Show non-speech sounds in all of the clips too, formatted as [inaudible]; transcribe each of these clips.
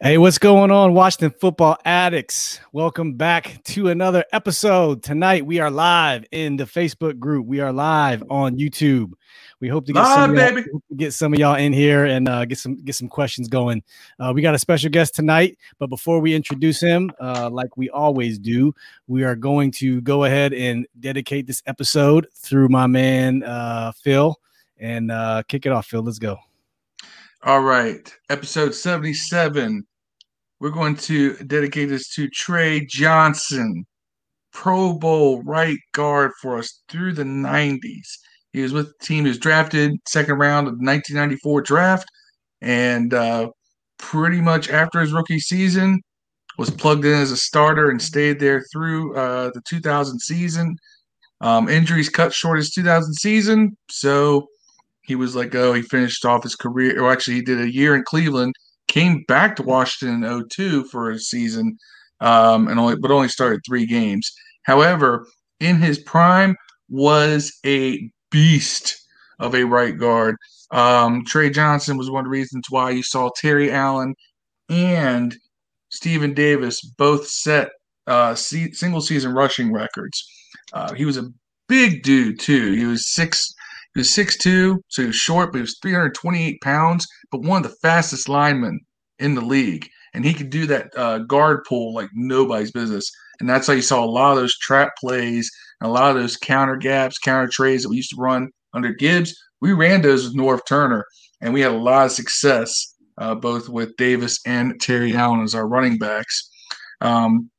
Hey, what's going on, Washington football addicts? Welcome back to another episode. Tonight we are live in the Facebook group. We are live on YouTube. We hope to get, Live, some, of y'all, baby. get some of y'all in here and uh, get some get some questions going. Uh, we got a special guest tonight, but before we introduce him, uh, like we always do, we are going to go ahead and dedicate this episode through my man uh, Phil and uh, kick it off. Phil, let's go. All right, episode 77. We're going to dedicate this to Trey Johnson, Pro Bowl right guard for us through the 90s. He was with the team. He was drafted second round of the 1994 draft, and uh, pretty much after his rookie season, was plugged in as a starter and stayed there through uh, the 2000 season. Um, injuries cut short his 2000 season, so he was like, oh, he finished off his career. Or actually, he did a year in Cleveland, came back to Washington in 02 for a season, um, and only but only started three games. However, in his prime, was a beast of a right guard. Um, Trey Johnson was one of the reasons why you saw Terry Allen and Stephen Davis both set uh, se- single season rushing records. Uh, he was a big dude too. He was six. He was six two, so he was short, but he was 328 pounds. But one of the fastest linemen in the league, and he could do that uh, guard pull like nobody's business. And that's how you saw a lot of those trap plays and a lot of those counter gaps, counter treys that we used to run under Gibbs. We ran those with Norv Turner, and we had a lot of success uh, both with Davis and Terry Allen as our running backs. Um,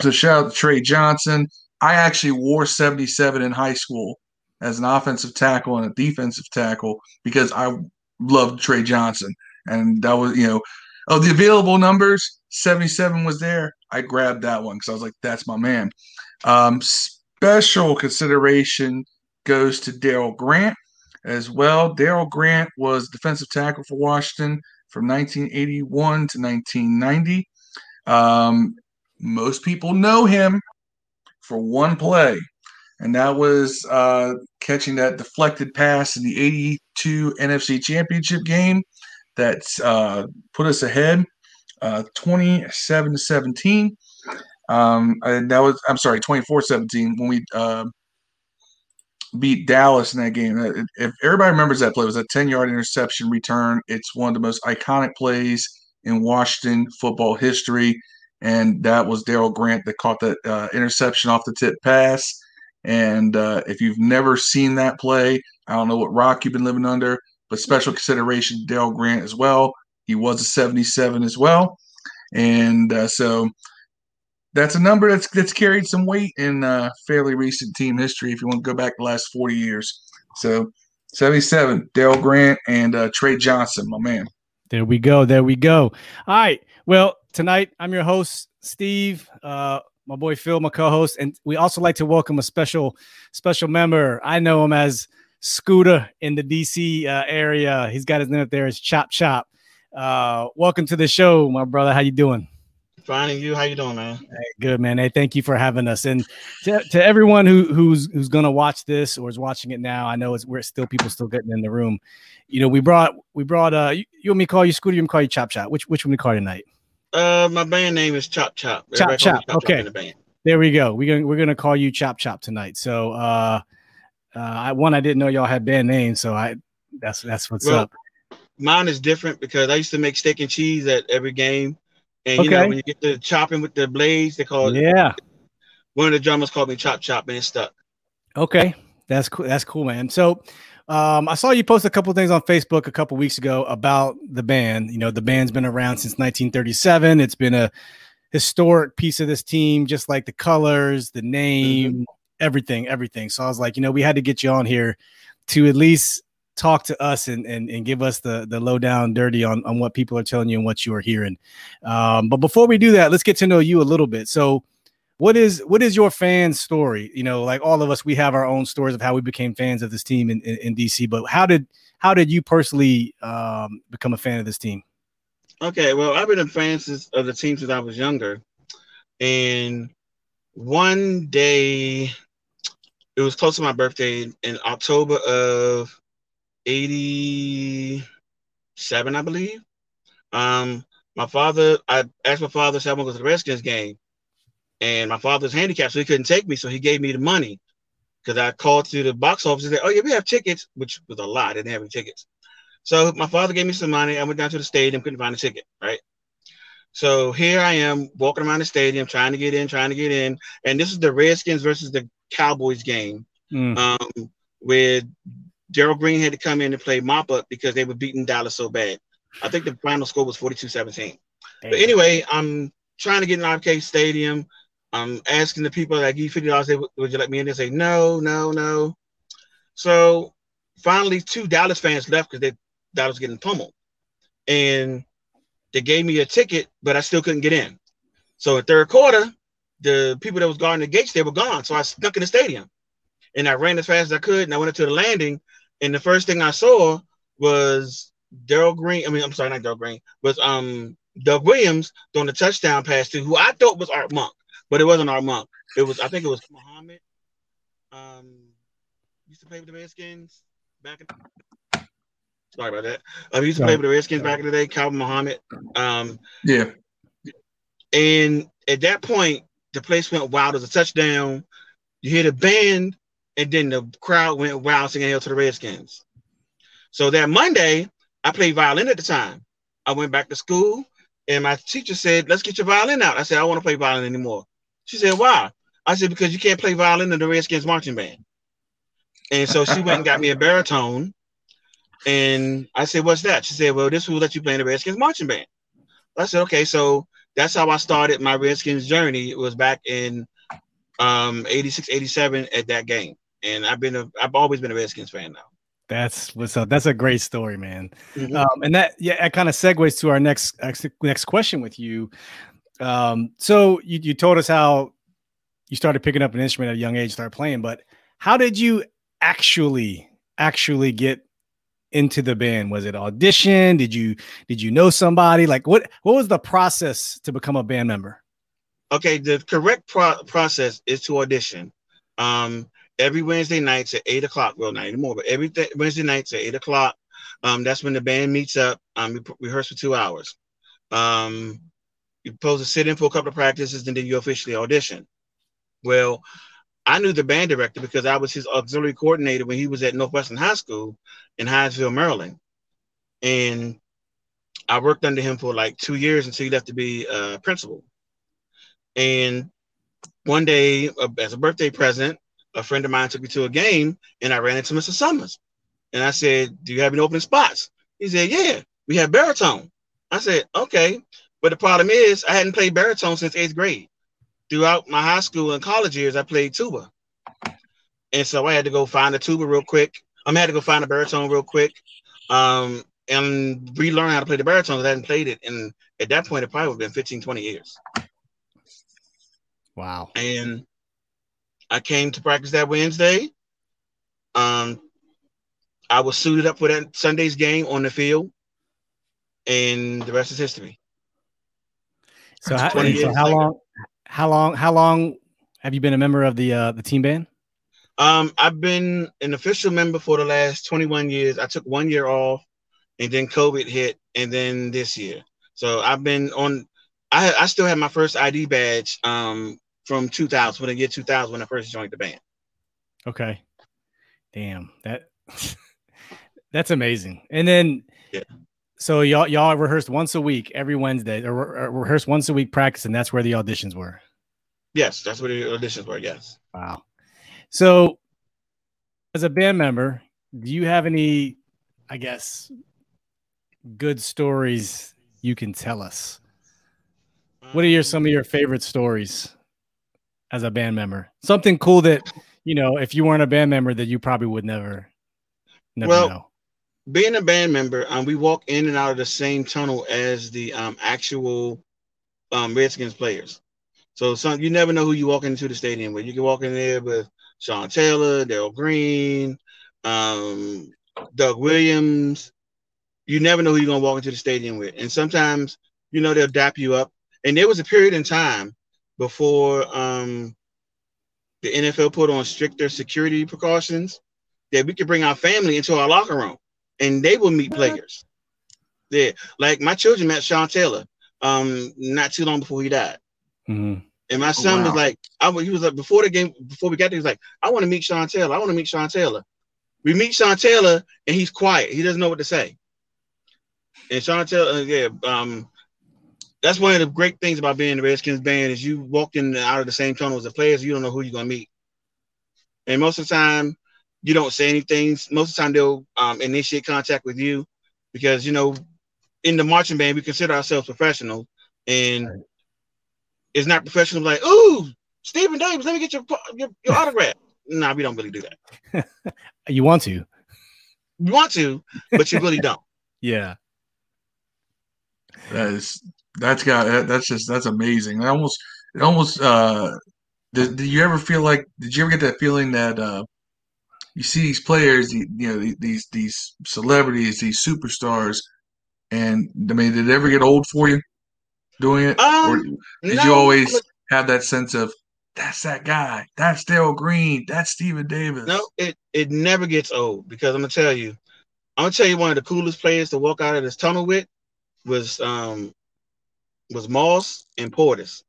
so shout out to Trey Johnson. I actually wore 77 in high school as an offensive tackle and a defensive tackle because I loved Trey Johnson. And that was, you know, of the available numbers, 77 was there. I grabbed that one because I was like, that's my man. Um, special consideration goes to Darryl Grant as well. Darryl Grant was defensive tackle for Washington from 1981 to 1990. Um, most people know him for one play, and that was uh, catching that deflected pass in the 82 NFC Championship game that uh, put us ahead uh, 27 to 17. Um, and that was, I'm sorry, 24 17 when we uh, beat Dallas in that game. Uh, If everybody remembers that play, it was a 10 yard interception return. It's one of the most iconic plays in Washington football history. And that was Darryl Grant that caught that uh, interception off the tip pass. And uh, if you've never seen that play, I don't know what rock you've been living under, but special consideration to Darryl Grant as well. He was a 77 as well. And uh, so that's a number that's that's carried some weight in uh, fairly recent team history. If you want to go back the last forty years, so seventy-seven, Darryl Grant and uh, Trey Johnson, my man. There we go. There we go. All right. Well, tonight I'm your host, Steve. Uh, my boy Phil, my co-host, and we also like to welcome a special special member. I know him as Scooter in the DC uh, area. He's got his name up there as Chop Chop. Uh, welcome to the show, my brother. How you doing? Finding you. How you doing, man? Hey, good man. Hey, thank you for having us. And to, to everyone who who's who's gonna watch this or is watching it now, I know it's we're still people still getting in the room. You know, we brought we brought uh you, you want me to call you Scooter, you want me to call you Chop Chop? Which which one we call you tonight? Uh, my band name is Chop Chop. Chop Everybody call me Chop, okay. in the band. There we go. We're gonna we're gonna call you Chop Chop tonight. So uh uh I one I didn't know y'all had band names, so I that's that's what's Well, up. Mine is different because I used to make steak and cheese at every game, and you know when you get to chopping with the blades, they call it. Yeah. One of the drummers called me Chop Chop, and it stuck. Okay, that's cool. That's cool, man. So, um, I saw you post a couple things on Facebook a couple weeks ago about the band. You know, the band's been around since 1937. It's been a historic piece of this team, just like the colors, the name, everything, everything. So I was like, you know, we had to get you on here to at least talk to us and and, and give us the the lowdown dirty on on what people are telling you and what you are hearing. Um, but before we do that, let's get to know you a little bit. So what is what is your fan story you know like all of us we have our own stories of how we became fans of this team in, in, in dc but how did how did you personally um, become a fan of this team Okay, well, I've been a fan since, of the team since I was younger, and one day, it was close to my birthday in October of '87, I believe. Um, my father, I asked my father, said I want to to the Redskins game. And my father's handicapped, so he couldn't take me. So he gave me the money because I called to the box office and said, Oh, yeah, we have tickets, which was a lot. I didn't have any tickets. So my father gave me some money. I went down to the stadium, couldn't find a ticket, right? So here I am walking around the stadium, trying to get in, trying to get in. And this is the Redskins versus the Cowboys game, mm. um, where Darrell Green had to come in and play mop up because they were beating Dallas so bad. I think the final score was 42 17. But anyway, I'm trying to get in RFK Stadium. I'm asking the people that give fifty dollars, would you let me in? They say no, no, no. So finally, two Dallas fans left because they Dallas was getting pummeled, and they gave me a ticket, but I still couldn't get in. So in third quarter, the people that was guarding the gates they were gone. So I snuck in the stadium, and I ran as fast as I could, and I went up to the landing. And the first thing I saw was Darrell Green. I mean, I'm sorry, not Darrell Green, was um Doug Williams throwing the touchdown pass to who I thought was Art Monk but it wasn't Art Monk. It was I think it was Muhammad. Um, used to play with the Redskins back in. Sorry about that. Um, he used to play with the Redskins back in the day. Calvin Muhammad. Um, yeah. And at that point, the place went wild as a touchdown. You hear the band, and then the crowd went wild singing "Hail to the Redskins." So that Monday, I played violin at the time. I went back to school, and my teacher said, "Let's get your violin out." I said, "I don't want to play violin anymore." She said, Why? I said, Because you can't play violin in the Redskins marching band. And so she went and got me a baritone. And I said, What's that? She said, Well, this will let you play in the Redskins marching band. I said, Okay, so that's how I started my Redskins journey. It was back in um 86, 87 at that game. And I've been a I've always been a Redskins fan now. That's what's up. That's a great story, man. Mm-hmm. Um, and that yeah, that kind of segues to our next next question with you. Um, so you, you told us how you started picking up an instrument at a young age, started playing, but how did you actually actually get into the band? Was it audition? Did you did you know somebody? Like what what was the process to become a band member? Okay, the correct pro- process is to audition. Um, every Wednesday nights at eight o'clock. Well, not anymore, but every th- Wednesday nights at eight o'clock. Um, that's when the band meets up. Um, we rehearse for two hours. Um, you're supposed to sit in for a couple of practices and then you officially audition. Well, I knew the band director because I was his auxiliary coordinator when he was at Northwestern High School in Hyattsville, Maryland. And I worked under him for like two years until he left to be a principal. And one day, uh, as a birthday present, a friend of mine took me to a game and I ran into Mr. Summers. And I said, Do you have any open spots? He said, Yeah, we have baritone. I said, Okay. But the problem is, I hadn't played baritone since eighth grade. Throughout my high school and college years, I played tuba. And so I had to go find a tuba real quick. I had to go find a baritone real quick um, and relearn how to play the baritone because I hadn't played it. And at that point, it probably would have been 15, 20 years. Wow. And I came to practice that Wednesday. Um, I was suited up for that Sunday's game on the field, and the rest is history. So, how, so how long? How long? How long have you been a member of the uh, the team band? Um, I've been an official member for the last 21 years. I took one year off, and then COVID hit, and then this year. So I've been on. I I still have my first ID badge um from 2000 when I get 2000 when I first joined the band. Okay, damn that [laughs] that's amazing. And then yeah. So y'all y'all rehearsed once a week every Wednesday, or, or rehearsed once a week practice, and that's where the auditions were. Yes, that's where the auditions were. Yes. Wow. So, as a band member, do you have any, I guess, good stories you can tell us? What are your some of your favorite stories as a band member? Something cool that you know, if you weren't a band member, that you probably would never, never well, know being a band member, um, we walk in and out of the same tunnel as the um, actual um, Redskins players. So some you never know who you walk into the stadium with. You can walk in there with Sean Taylor, Darrell Green, um, Doug Williams. You never know who you're gonna walk into the stadium with. And sometimes, you know, they'll dap you up. And there was a period in time before um, the NFL put on stricter security precautions that we could bring our family into our locker room and they will meet players. Yeah, like my children met Sean Taylor. um not too long before he died. Mhm. And my son was wow. like, I he was like before the game, before we got there, he was like, I want to meet Sean Taylor. I want to meet Sean Taylor. We meet Sean Taylor and he's quiet. He doesn't know what to say. And Sean Taylor, uh, yeah, um, that's one of the great things about being the Redskins band is you walk in and out of the same tunnel as the players, you don't know who you're gonna meet. And most of the time, you don't say anything. Most of the time, they'll um, initiate contact with you because you know, in the marching band, we consider ourselves professional, and Right. it's not professional like, "Ooh, Stephen Davis, let me get your your, your autograph." nah, we don't really do that. [laughs] You want to? We want to, but you really don't. [laughs] Yeah. That is that's got that, that's just that's amazing. I almost it almost uh did, did you ever feel like did you ever get that feeling that uh you see these players you, you know these these celebrities these superstars and I mean did it ever get old for you doing it or Um, did no, you always look, have that sense of that's that guy that's Darrell Green that's Stephen Davis No, it it never gets old because I'm gonna tell you, I'm gonna tell you one of the coolest players to walk out of this tunnel with was um was Moss and Portis.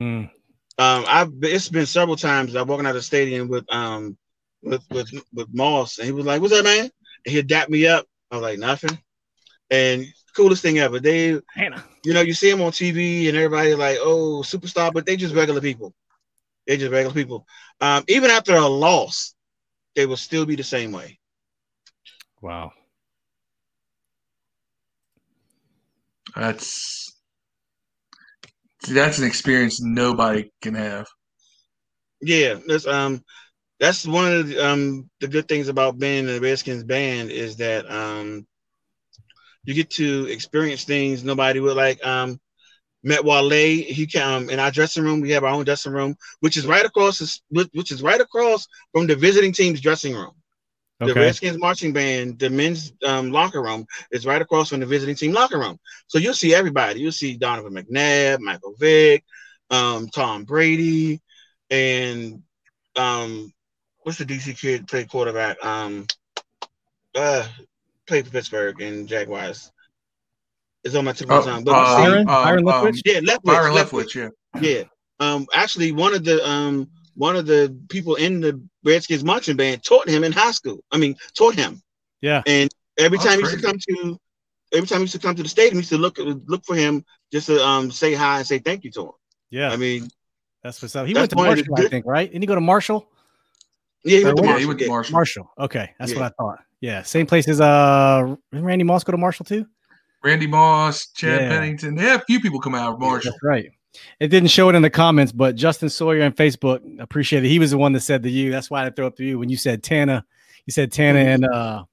Mm. Um, I've it's been several times I've walking out of the stadium with um with with with Moss and he was like, "What's up, man?" And he dapped me up. I was like, "Nothing." And coolest thing ever. They, Hannah. you know, you see them on TV and everybody like, "Oh, superstar," but they just regular people. They just regular people. Um, even after a loss, they will still be the same way. Wow. that's see, that's an experience nobody can have Yeah, that's um that's one of the, um the good things about being in the Redskins band is that um you get to experience things nobody would like um met Wale he can um, in our dressing room we have our own dressing room which is right across which which is right across from the visiting team's dressing room. The Redskins marching band, the men's um, locker room is right across from the visiting team locker room. So you'll see everybody. You'll see Donovan McNabb, Michael Vick, um, Tom Brady, and um, what's the DC kid play quarterback? Um, uh, played for Pittsburgh and Jaguars. It's on my tip of Oh, my tongue. But uh, you see- Byron? Byron um, Leftwich? yeah, Leftwich, Byron Leftwich. Leftwich, yeah. Yeah. Um, actually, one of the um one of the people in the Redskins marching band taught him in high school. I mean, taught him. Yeah. And every Oh, time he used to come to, every time he used to come to the stadium, he used to look look for him just to um say hi and say thank you to him. Yeah. I mean, that's what's up. He went to one of Marshall, I think, right? Didn't he go to Marshall? Yeah, he went to Or Yeah, Marshall. he went to. Marshall. Marshall. Okay. That's Yeah. what I thought. Yeah. Same place as uh Randy Moss go to Marshall too? Randy Moss, Chad Yeah. Pennington. They have a few people come out of Marshall. That's right. It didn't show it in the comments, but Justin Sawyer on Facebook appreciated. it. He was the one that said to you. That's why I throw up to you when you said Tana. You said Tana and uh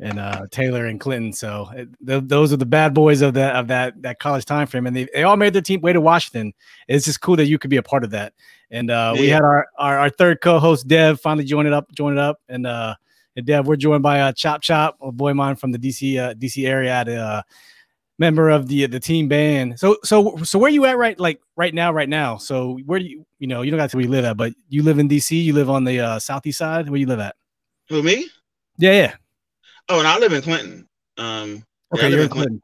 and uh Taylor and Clinton. So it, th- those are the bad boys of that of that that college time frame, and they, they all made their team way to Washington. It's just cool that you could be a part of that. And uh we had our, our our third co-host Dev finally join it up, join it up, and uh and Dev, we're joined by uh Chop Chop, a boy of mine from the DC uh, DC area at uh member of the the team band. So so so where you at right like right now right now? So where do you you know you don't got to where you live at, but you live in DC. You live on the uh, southeast side. Where you live at? For me? Yeah, yeah. Oh, and I live in Clinton. Um, Okay, live you're in in Clinton.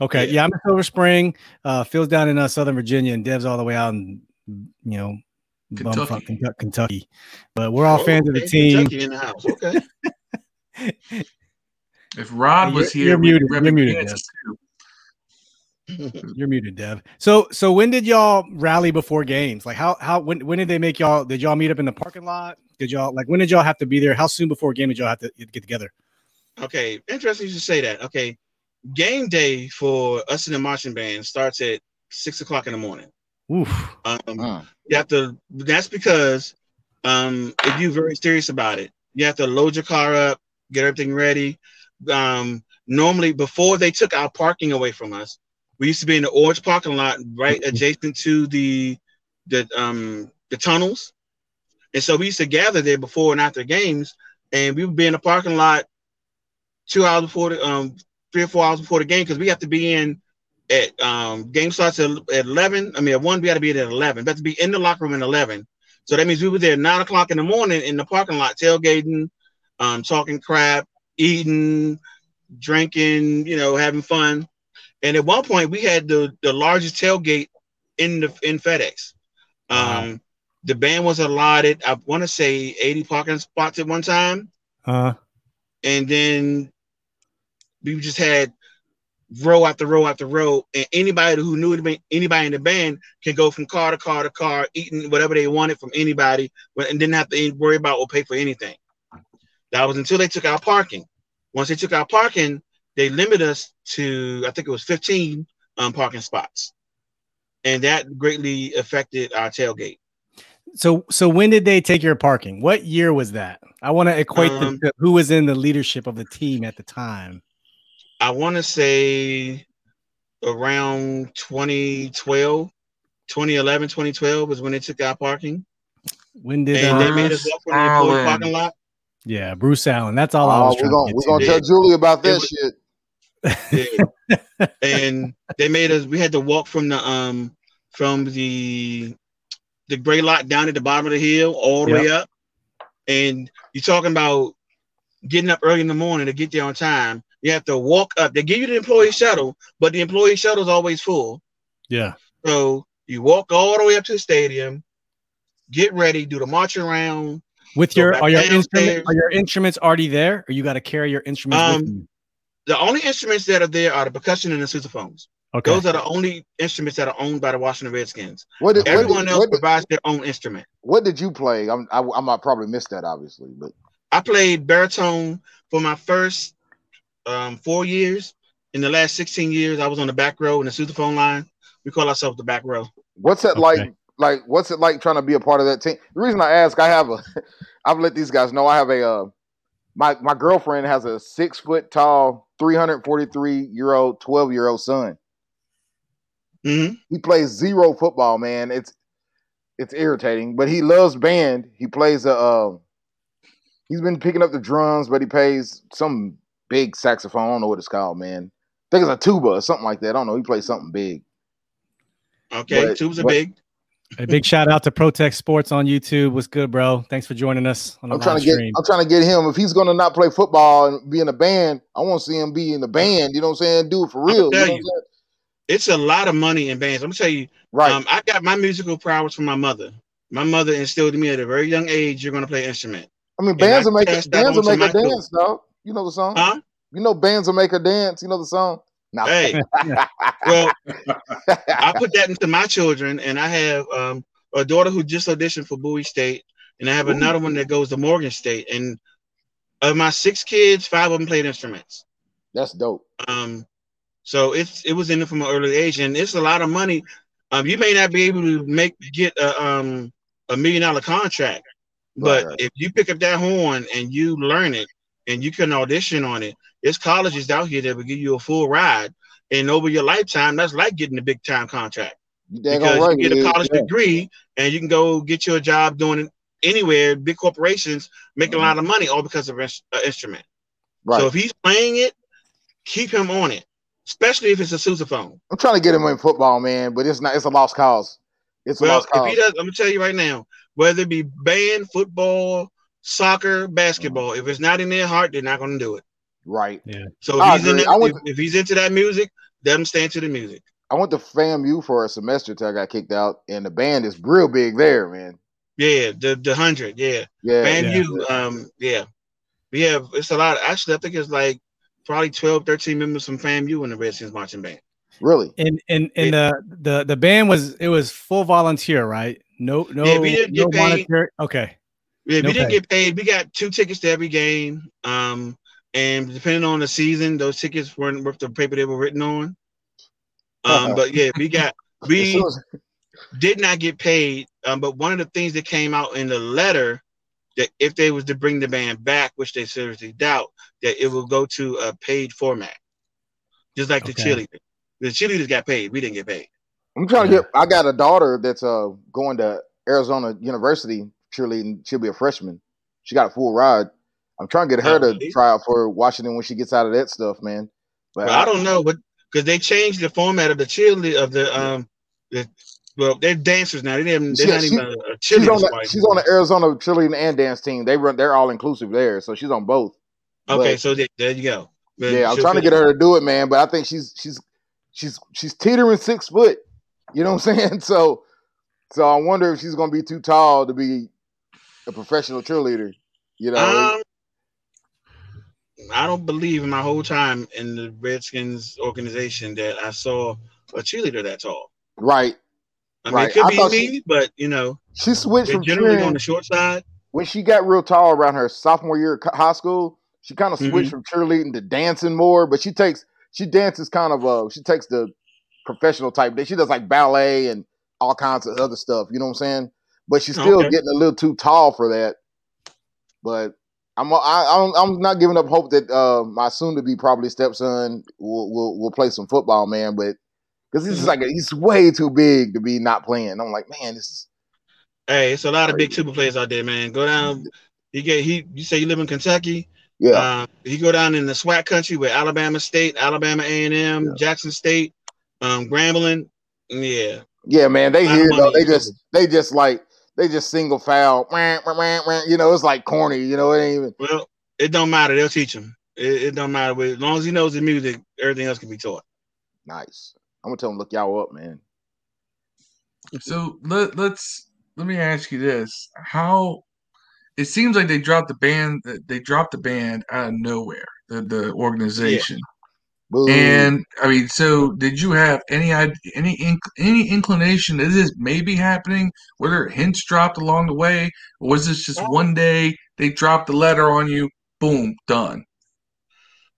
Okay, Yeah. yeah. I'm in Silver Spring. Uh, Phil's down in uh, Southern Virginia, and Dev's all the way out in you know Kentucky. bumfuck Kentucky. Kentucky. But we're all Oh, fans of the team. Kentucky in the house. Okay. [laughs] If Rod was You're- here, you're we'd muted. You're muted, Kansas. You're muted, Dev. So so when did y'all rally before games? Like how how when when did they make y'all? Did y'all meet up in the parking lot? Did y'all like when did y'all have to be there? How soon before a game did y'all have to get together? okay. Interesting you should say that. Okay. Game day for us in the marching band starts at six o'clock in the morning. Oof. Um. You have to. That's because um, if you're very serious about it, you have to load your car up, get everything ready. Um, normally, before they took our parking away from us, we used to be in the orange parking lot, right adjacent to the the um the tunnels, and so we used to gather there before and after games, and we would be in the parking lot two hours before the um three or four hours before the game because we have to be in at um game starts at, at 11 i mean at one we got to be at 11 we have to be in the locker room at 11 so that means we were there at 9 o'clock in the morning in the parking lot tailgating um talking crap eating drinking you know having fun And at one point, we had the the largest tailgate in the in FedEx. Um, Wow. the band was allotted, I want to say, 80 parking spots at one time, Uh, and then we just had row after row after row, and anybody who knew the anybody in the band can go from car to car to car, eating whatever they wanted from anybody, but- and didn't have to worry about or pay for anything. That was until they took out parking. Once they took out parking, they limited us to I think it was 15 um, parking spots, and that greatly affected our tailgate. so so when did they take your parking? What year was that? I want to equate the, Um, to who was in the leadership of the team at the time. I want to say around 2012, 2011, 2012 was when they took out parking. When did and uh, they made us Bruce walk from the employee parking lot. yeah Bruce Allen? That's all I Oh, was we're trying gonna to we're gonna to. Yeah. tell Julie about that was- shit. Yeah. and they made us we had to walk from the um from the the gray lot down at the bottom of the hill all the way up. And you're talking about getting up early in the morning to get there on time. You have to walk up. They give you the employee shuttle, but the employee shuttle is always full. Yeah. So you walk all the way up to the stadium, get ready, do the march around. With your are your instruments are your instruments already there, or you got to carry your instruments with Um, you? The only instruments that are there are the percussion and the sousaphones. Okay. Those are the only instruments that are owned by the Washington Redskins. What did, what, Everyone did, else what, did, provides their own instrument. what did you play? I'm, I I might probably missed that obviously, but I played baritone for my first um, four years. In the last 16 years, I was on the back row in the sousaphone line. We call ourselves the back row. what's that Okay. like? Like what's it like trying to be a part of that team? The reason I ask, I have a, [laughs] I've let these guys know I have a, uh, my my girlfriend has a six foot tall, 343 year old, 12 year old son. Mhm. He plays zero football, man. It's it's irritating, but he loves band. He plays a. Uh, he's been picking up the drums, but he plays some big saxophone. I don't know what it's called, man. I think it's a tuba or something like that. I don't know. He plays something big. Okay, But- tubes are but- big. A big shout out to Protect Sports on YouTube. What's good, bro? Thanks for joining us on the I'm trying live to get. stream. I'm trying to get him. If he's gonna not play football and be in a band, I want to see him be in the band. You know what I'm saying? Do it for real. You tell know you. It's a lot of money in bands. I'm gonna tell you, Right. um, I got my musical prowess from my mother. My mother instilled in me at a very young age, you're gonna play instrument. I mean, bands I will make passed bands will on to make a dance, dog. You know the song. Huh? You know, bands will make a dance. You know the song. No. Hey, [laughs] well, I put that into my children, and I have um, a daughter who just auditioned for Bowie State, and I have Ooh. another one that goes to Morgan State. And of my six kids, five of them played instruments. That's dope. Um, so it's it was in it from an early age, and it's a lot of money. Um, you may not be able to make get a um a million dollar contract, but right. if you pick up that horn and you learn it, and you can audition on it, there's colleges out here that will give you a full ride, and over your lifetime, that's like getting a big time contract You daggone because right. you get a college yeah. degree and you can go get your job doing it anywhere. Big corporations making a mm-hmm. lot of money all because of an uh, instrument. Right. So if he's playing it, keep him on it, especially if it's a sousaphone. I'm trying to get him in football, man, but it's not. It's a lost cause. It's a Well, lost if cause. he does, I'm gonna tell you right now, whether it be band, football, soccer, basketball, if it's not in their heart, they're not gonna do it. right. Yeah. So if he's in agree. that, I went if, if he's into that music, let him stay into the music. I went to FAMU for a semester till I got kicked out, and the band is real big there, man. Yeah, the the hundred, yeah. Yeah. Band yeah. you, um, yeah. We have it's a lot. Actually, I think it's like probably 12, 13 members from FAMU in the Redskins marching band. Really. And and and the the the band was it was full volunteer, right? No no Yeah, we didn't no get paid. monetary. Okay. Yeah, No we didn't get paid. We got two tickets to every game. Um, and depending on the season, those tickets weren't worth the paper they were written on. Um, but yeah, we got [laughs] we did not get paid. Um, but one of the things that came out in the letter that if they was to bring the band back, which they seriously doubt, that it will go to a paid format, just like the Okay. cheerleaders. The cheerleaders got paid. We didn't get paid. I'm trying to get. I got a daughter that's uh going to Arizona University cheerleading. She'll be a freshman. She got a full ride. I'm trying to get her to try out for Washington when she gets out of that stuff, man. But Well, I don't know, but because they changed the format of the cheerleader of the um, the, well, they're dancers now. They didn't. They're not she- even a, she's on the, she's on the Arizona cheerleading and dance team. They run. They're all inclusive there, so she's on both. Okay, but- so there, there you go. Then Yeah, I'm trying to get her to do it, man. But I think she's she's she's she's teetering six foot. You know what I'm [laughs] saying? So so I wonder if she's gonna be too tall to be a professional cheerleader. You know, Um, I don't believe in my whole time in the Redskins organization that I saw a cheerleader that tall. right? I mean, Right. it could I be me, she- but you know, She switched from generally cheering on the short side. when she got real tall around her sophomore year of high school. She kind of Mhm. switched from cheerleading to dancing more, but she takes she dances kind of uh she takes the professional type. That she does like ballet and all kinds of other stuff. You know what I'm saying? But she's still Okay. getting a little too tall for that. But I'm I, I'm I'm not giving up hope that uh my soon to be probably stepson will will will play some football, man. But because he's just like he's way too big to be not playing. I'm like, man, this is Hey, it's a lot of big Crazy. tuba players out there, man. Go down. You get he. You say you live in Kentucky. yeah. Um, you go down in the SWAC country with Alabama State, Alabama A and M, Yeah. Jackson State, um, Grambling. Yeah, Yeah, man, they hear though. They just they just like they just single foul. You know, it's like corny. You know, it ain't even well, it don't matter. They'll teach him. It, it don't matter. As long as he knows the music, everything else can be taught. nice. I'm gonna tell them look y'all up, man. So let let's let me ask you this: How it seems like they dropped the band, they dropped the band out of nowhere, the the organization. Boo. And I mean, so did you have any any inc- any inclination that this may be happening? Were there hints dropped along the way, or was this just one day they dropped the letter on you? Boom, done.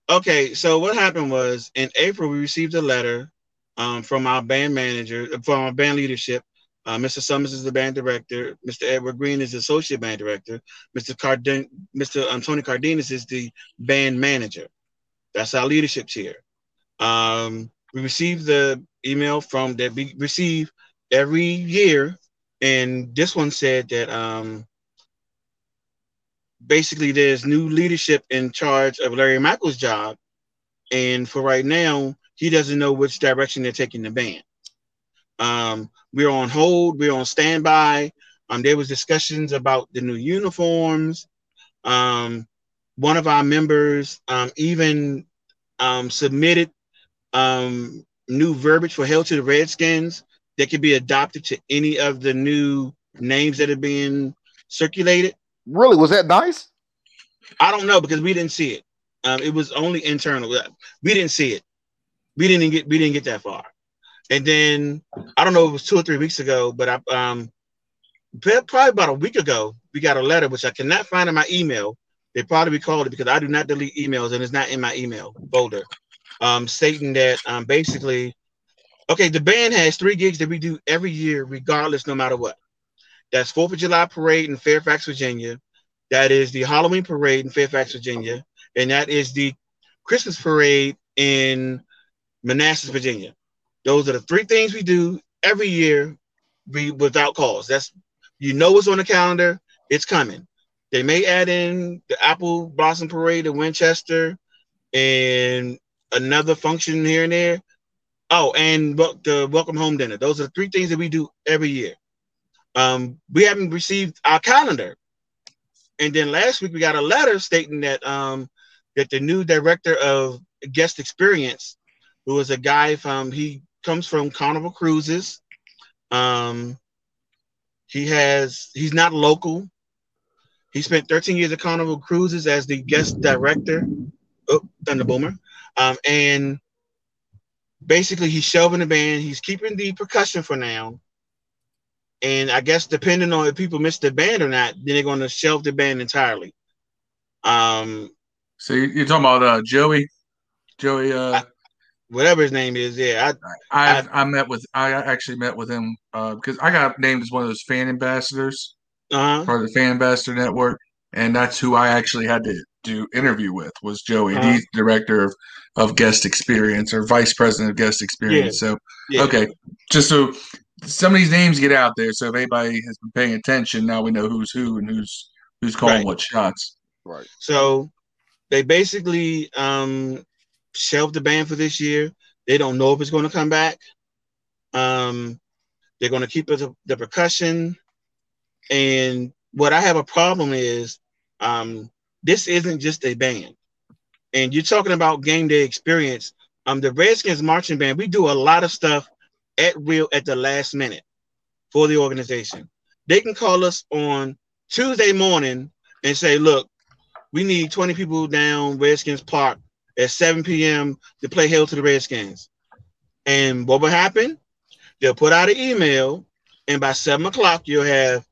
Okay, so what happened was in April we received a letter um, from our band manager, from our band leadership. Uh, Mr. Summers is the band director. Mr. Edward Green is the associate band director. Mr. Carden, Mr. Um, Tony Cardenas is the band manager. That's our leadership tier. Um, we received the email from that we receive every year, and this one said that um, basically there's new leadership in charge of Larry Michael's job, and for right now, he doesn't know which direction they're taking the band. Um, we're on hold, we're on standby. Um, there was discussions about the new uniforms. Um, one of our members um, even um, submitted um, new verbiage for Hail to the Redskins that could be adopted to any of the new names that are being circulated. really, was that nice? I don't know because we didn't see it. Um, it was only internal. We didn't see it. We didn't get we didn't get that far. And then I don't know. It was two or three weeks ago, but I um probably about a week ago we got a letter which I cannot find in my email. They probably recalled it because I do not delete emails and it's not in my email folder. Um, stating that um basically, okay, the band has three gigs that we do every year, regardless, no matter what. That's Fourth of July parade in Fairfax, Virginia. That is the Halloween parade in Fairfax, Virginia, and that is the Christmas parade in Manassas, Virginia. Those are the three things we do every year, we, without cause. That's you know what's on the calendar. It's coming. They may add in the Apple Blossom Parade in Winchester and another function here and there. Oh, and the Welcome Home Dinner. Those are the three things that we do every year. Um, we haven't received our calendar. And then last week we got a letter stating that um, that the new director of guest experience, who is a guy from he comes from Carnival Cruises. Um, he has he's not local. He spent 13 years at Carnival Cruises as the guest director. Oh, Thunder Boomer. Um, and basically he's shelving the band. He's keeping the percussion for now. And I guess depending on if people miss the band or not, then they're going to shelve the band entirely. Um, So you- you're talking about uh, Joey, Joey. Uh, whatever his name is, yeah. I I met with I actually met with him uh, because I got named as one of those fan ambassadors, I uh part of the fan ambassador network, and that's who I actually had to do interview with was Joey. Uh-huh. He's director of of guest experience or vice president of guest experience. So yeah. okay, just so some of these names get out there, so if anybody has been paying attention, now we know who's who and who's who's calling Right. what shots. Right. So they basically um shelved the band for this year. They don't know if it's going to come back. Um, they're going to keep it the percussion. And what I have a problem is, um, this isn't just a band. And you're talking about game day experience. um, the Redskins marching band, we do a lot of stuff at real at the last minute for the organization. They can call us on Tuesday morning and say, look, we need 20 people down Redskins Park at 7 p.m. to play Hail to the Redskins. And what will happen? They'll put out an email, and by 7 o'clock, you'll have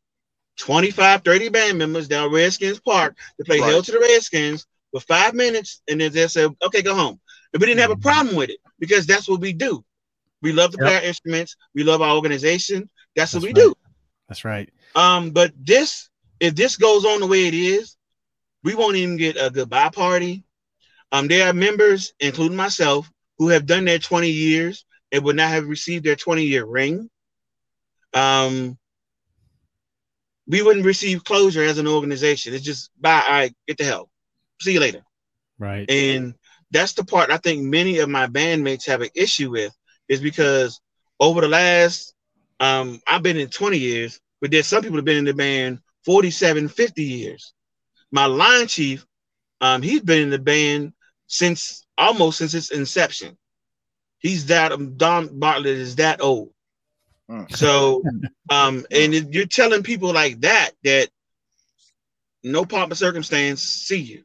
25, 30 band members down Redskins Park to play Right. Hail to the Redskins for five minutes, and then they said, okay, go home. And we didn't have a problem with it because that's what we do. We love to play our instruments, we love our organization. That's, what we right. do. That's right. Um, but this, if this goes on the way it is, we won't even get a goodbye party. Um, there are members, including myself, who have done their 20 years and would not have received their 20 year ring. Um, we wouldn't receive closure as an organization. It's just bye, all right, get the hell. See you later. Right. And that's the part I think many of my bandmates have an issue with is because over the last, um, I've been in 20 years, but there's some people have been in the band 47, 50 years. My line chief, um, he's been in the band since almost since its inception. He's that um, Don Bartlett is that old. Mm. So, [laughs] um, and you're telling people like that that no pomp or circumstance see you,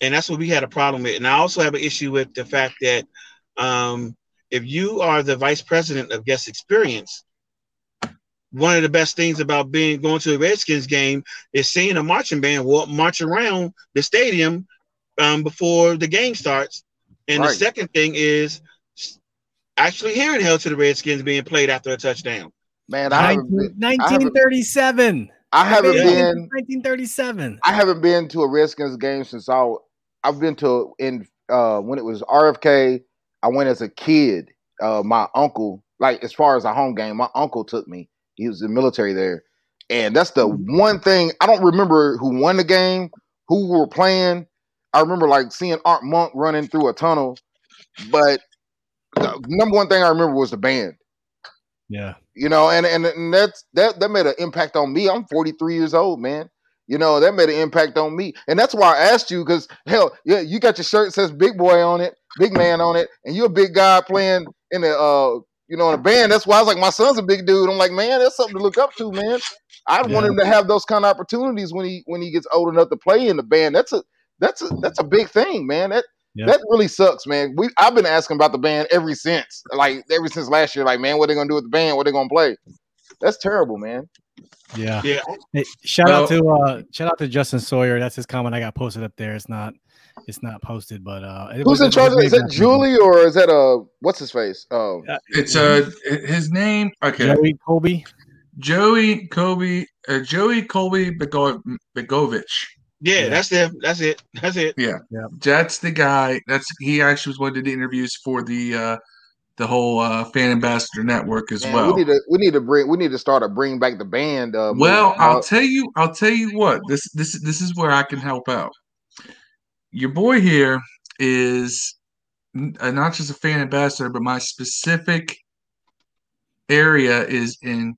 and that's what we had a problem with. And I also have an issue with the fact that um, if you are the vice president of guest experience, one of the best things about being going to a Redskins game is seeing a marching band walk march around the stadium um, before the game starts. And the second thing is actually hearing "Hail to the Redskins" being played after a touchdown. Man, I haven't been, 1937. I haven't Yeah. been 1937. I haven't been to a Redskins game since I I've been to in uh when it was RFK. I went as a kid. Uh, my uncle, like as far as a home game, my uncle took me. He was in the military there, and that's the one thing I don't remember who won the game, who were playing. I remember like seeing Art Monk running through a tunnel, but the number one thing I remember was the band. Yeah. you know and, and and that's that that made an impact on me. I'm 43 years old man. You know that made an impact on me. And that's why i asked you because hell yeah you got your shirt that says big boy on it big man on it and you're a big guy playing in the uh you know in a band. That's why i was like my son's a big dude. I'm like man that's something to look up to man. I want him to have those kind of opportunities when he when he gets old enough to play in the band. That's a that's a that's a big thing man. That Yeah. that really sucks, man. We I've been asking about the band ever since, like ever since last year. Like, man, what are they gonna do with the band? What are they gonna play? That's terrible, man. Yeah. Yeah, Hey, shout out to uh shout out to Justin Sawyer. That's his comment I got posted up there. It's not it's not posted, but uh Who's was- in charge? Of, very is that. Julie or is that uh what's his face? Oh, It's uh his name. Okay, Joey Colby. Joey Colby, uh, Joey Colby Bego- Begovich. Yeah, Yeah. that's them. That's it. That's it. Yeah. yeah, that's the guy. That's he actually was one of the interviews for the uh the whole uh fan ambassador network as man, well. we need to we need to bring we need to start a bring back the band. Uh, Well. I'll Uh, tell you. I'll tell you what. This this this is where I can help out. Your boy here is n- uh, not just a fan ambassador, but my specific area is in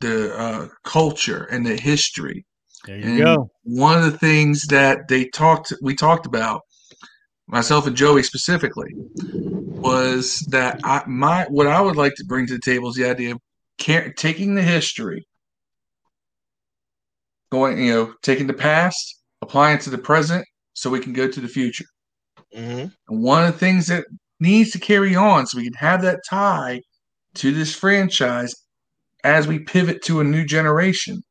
the uh, culture and the history. There you And go. one of the things that they talked, we talked about, myself and Joey specifically, was that I my what I would like to bring to the table is the idea of care, taking the history, going, you know, taking the past, applying it to the present, so we can go to the future. Mhm. And one of the things that needs to carry on, so we can have that tie to this franchise as we pivot to a new generation.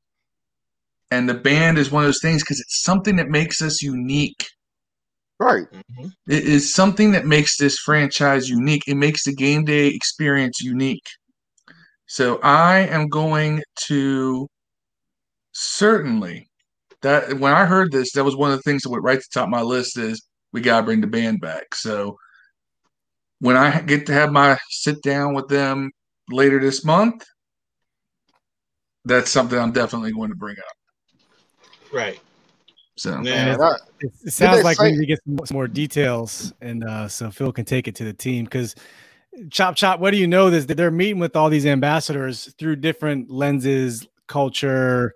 And the band is one of those things because it's something that makes us unique. right. Mhm. It is something that makes this franchise unique. It makes the game day experience unique. So I am going to certainly that when I heard this, that was one of the things that went right to the top of my list is we gotta bring the band back. So when I get to have my sit down with them later this month, that's something I'm definitely going to bring up. Right. So Yeah. It, it sounds like we need to get some, some more details, and uh, so Phil can take it to the team because chop chop. What do you know? This that they're meeting with all these ambassadors through different lenses, culture,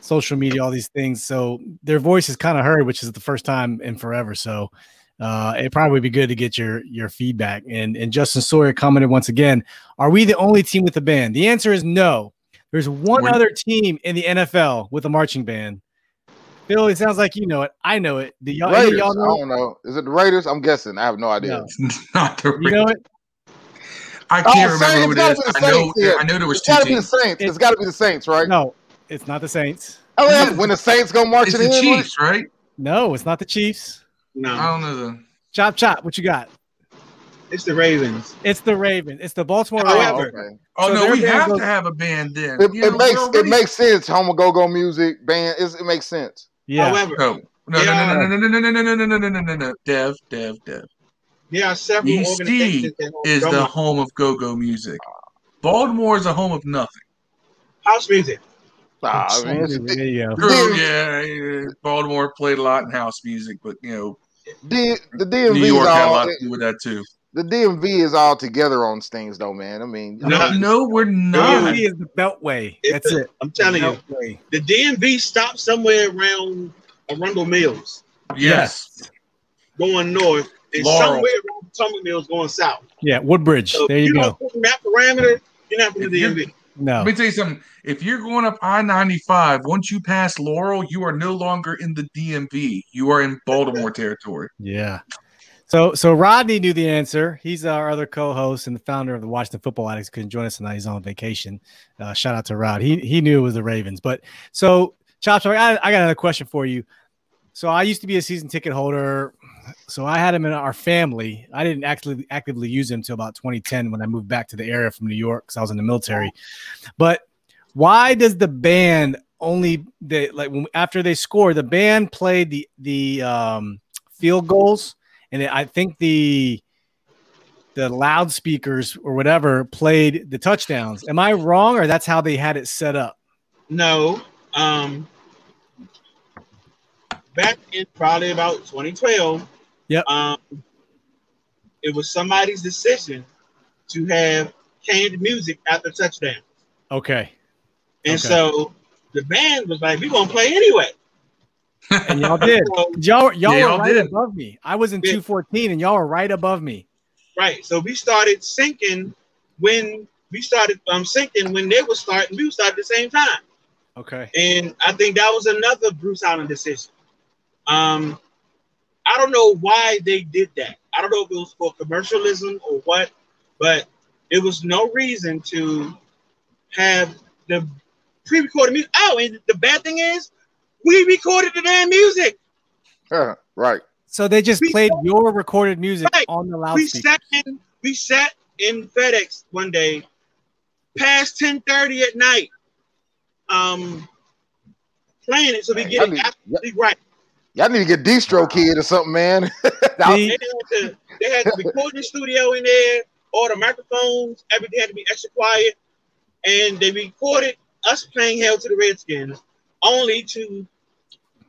social media, all these things. So their voice is kind of heard, which is the first time in forever. So uh, it probably would be good to get your your feedback. And and Justin Sawyer commented once again: Are we the only team with a band? The answer is no. There's one We're- other team in the NFL with a marching band. Bill, it sounds like you know it. I know it. Do y'all, any Raiders. y'all I don't know. Is it the Raiders? I'm guessing. I have no idea. No. It's [laughs] not the Raiders. You know it? I Oh, can't remember Saints, who it gotta is. be the I know. Saints, yeah. I know there was It's two got to be the teams. Saints. it's got to be the Saints, right? No, it's not the Saints. Oh, yeah. When the Saints go marching It's marching the in, Chiefs, right? No, it's not the Chiefs. No, I No, don't know the. Chop chop. What you got? it's the Ravens. It's the Raven. It's the Baltimore Oh, Ravens. okay. Oh So no, we have goes- to have a band then. It, it know, makes we're it makes sense. Homo go go music band. It's, it makes sense. Yeah. However, No, no, Yeah. no, no, no, no, no, no, no, no, no, no, no, no, no. Dev, Dev, Dev there are several EC organizations is the home of go-go music. Baltimore is a home of nothing. house music. Nah, I mean, it's, there you go. True, DMV yeah, yeah, Baltimore played a lot in house music, but you know, D, the New DMV is York had a lot to do with that too. The DMV is all together on things, though, man. I mean, No, No, no, we're not. DMV is the Beltway. It's That's the- it. I'm telling you, Beltway. the DMV stops somewhere around Arundel Mills, Yes, going north, and Laurel. somewhere around Potomac Mills going south. Yeah, Woodbridge. So there you you go. don't put in that parameter, you're not from the DMV. No. Let me tell you something. If you're going up I 95, once you pass Laurel, you are no longer in the DMV. You are in Baltimore [laughs] territory. Yeah. So so Rodney knew the answer. He's our other co-host and the founder of the Washington Football Addicts. Couldn't join us tonight. He's on vacation. Uh, shout out to Rod. He he knew it was the Ravens. But so Chops, I I got another question for you. So I used to be a season ticket holder. So I had him in our family. I didn't actually actively use him until about 2010 when I moved back to the area from New York because I was in the military. But why does the band only they like after they score the band played the the um, field goals and I think the the loudspeakers or whatever played the touchdowns. Am I wrong or that's how they had it set up? No. Um, back in probably about 2012. Yep. Um, it was somebody's decision to have canned music after touchdown, Okay. and Okay. so the band was like, "We're gonna play anyway." And y'all did. [laughs] Y'all y'all Yeah, were right did. above me. I was in Yeah. 214 and y'all were right above me. right. So we started syncing when we started um syncing when they were starting. We started at the same time. Okay. And I think that was another Bruce Allen decision. Um, I don't know why they did that. I don't know if it was for commercialism or what, but it was no reason to have the pre-recorded music. Oh, and the bad thing is, we recorded the damn music. right. So they just We- played your recorded music Right. on the We sat in, we sat in FedEx one day, past ten thirty at night, um, playing it so we Man, get I it need- absolutely right. Y'all need to get DistroKid or something, man. [laughs] They had to, they had the recording studio in there, all the microphones, everything had to be extra quiet. And they recorded us playing Hail to the Redskins only to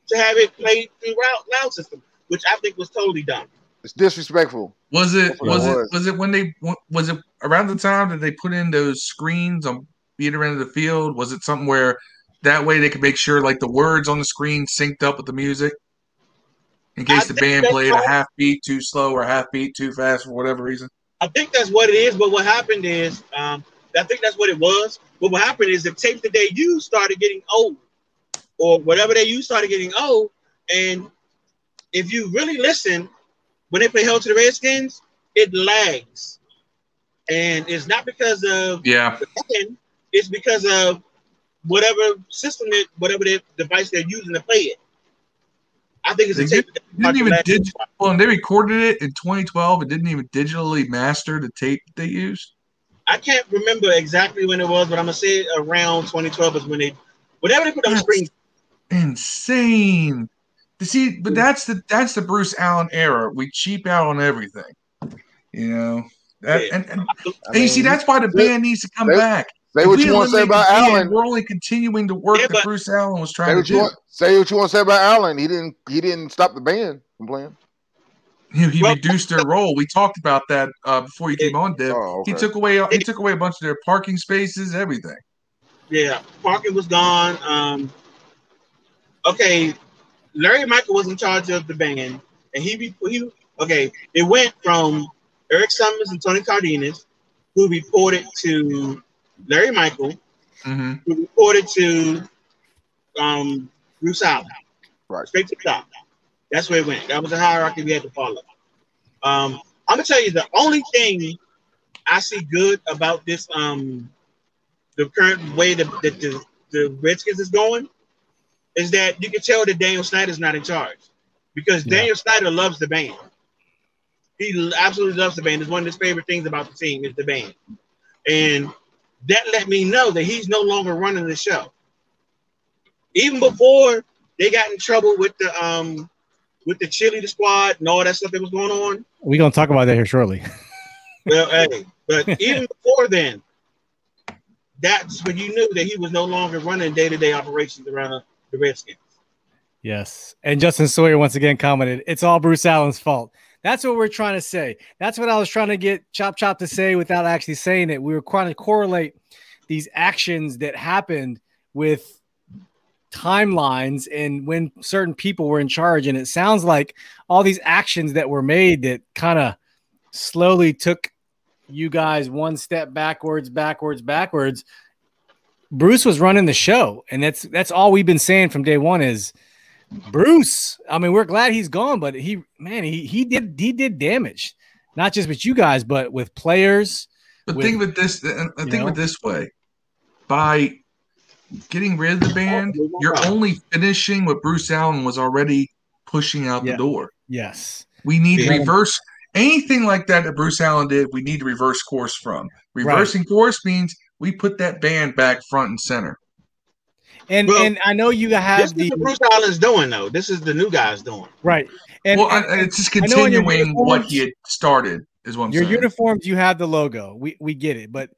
to have it played through loud, loud system, which I think was totally dumb. it's disrespectful. Was it That's what was it it was. was it when they was it around the time that they put in those screens on either end of the field? Was it something where that way they could make sure like the words on the screen synced up with the music? In case I the band played a half beat too slow or half beat too fast for whatever reason. I think that's what it is. But what happened is, um, I think that's what it was. But what happened is the tapes that they used started getting old, or whatever they used started getting old. And if you really listen, when they play Hail to the Redskins, it lags, and it's not because of Yeah. the band, it's because of whatever system it, whatever the device they're using to play it. I think it's a tape. Didn't even dig- well, and they recorded it in 2012 and didn't even digitally master the tape they used. I can't remember exactly when it was, but I'm gonna say around 2012 is when they, whatever they put on the screen. Insane. To see, but that's the that's the Bruce Allen era. We cheap out on everything. You know. That, and, and, and you see, that's why the band needs to come they- back. Say If what you want to say about the band, Allen. We're only continuing to work Yeah, that Bruce Allen was trying to do. want. Say what you want to say about Allen. He didn't. He didn't stop the band from playing. He, he Well- reduced their role. We talked about that uh, before you came on, Dev. Oh, okay. He took away he took away a bunch of their parking spaces, everything. Yeah, parking was gone. Um, okay, Larry Michael was in charge of the band, and he be, he Okay, it went from Eric Summers and Tony Cardenas, who reported to Larry Michael, hmm who reported to um, Bruce Allen. Right. Straight to the top. That's where it went. That was the hierarchy we had to follow. Um, I'm gonna tell you the only thing I see good about this um the current way that, that the, the Redskins is going is that you can tell that Daniel Snyder's not in charge because Yeah. Daniel Snyder loves the band. He absolutely loves the band. It's one of his favorite things about the team is the band, and that let me know that he's no longer running the show. Even before they got in trouble with the um with the cheerleader squad and all that stuff that was going on, We're gonna talk about that here shortly. [laughs] well, hey, but [laughs] even before then, that's when you knew that he was no longer running day to day operations around the, Redskins. Yes. And Justin Sawyer once again commented, it's all Bruce Allen's fault. That's what we're trying to say. That's what I was trying to get Chop Chop to say without actually saying it. We were trying to correlate these actions that happened with timelines and when certain people were in charge. And it sounds like all these actions that were made that kind of slowly took you guys one step backwards, backwards, backwards. Bruce was running the show, and that's that's all we've been saying from day one is Bruce. I mean, we're glad he's gone, but he man, he he did he did damage, not just with you guys, but with players. But With- think of it this. uh, you Think of it this way: by getting rid of the band, you're only finishing what Bruce Allen was already pushing out Yeah. the door. Yes. We need to Yeah. reverse anything like that that Bruce Allen did. We need to reverse course from. Reversing course means we put that band back front and center. And Well, and I know you This have is the what Bruce Allen's doing, though. This is the new guy's doing. right. And, well, and- I- it's just I know in your continuing what he had started. Is what I'm your saying. uniforms, you have the logo. We we get it, but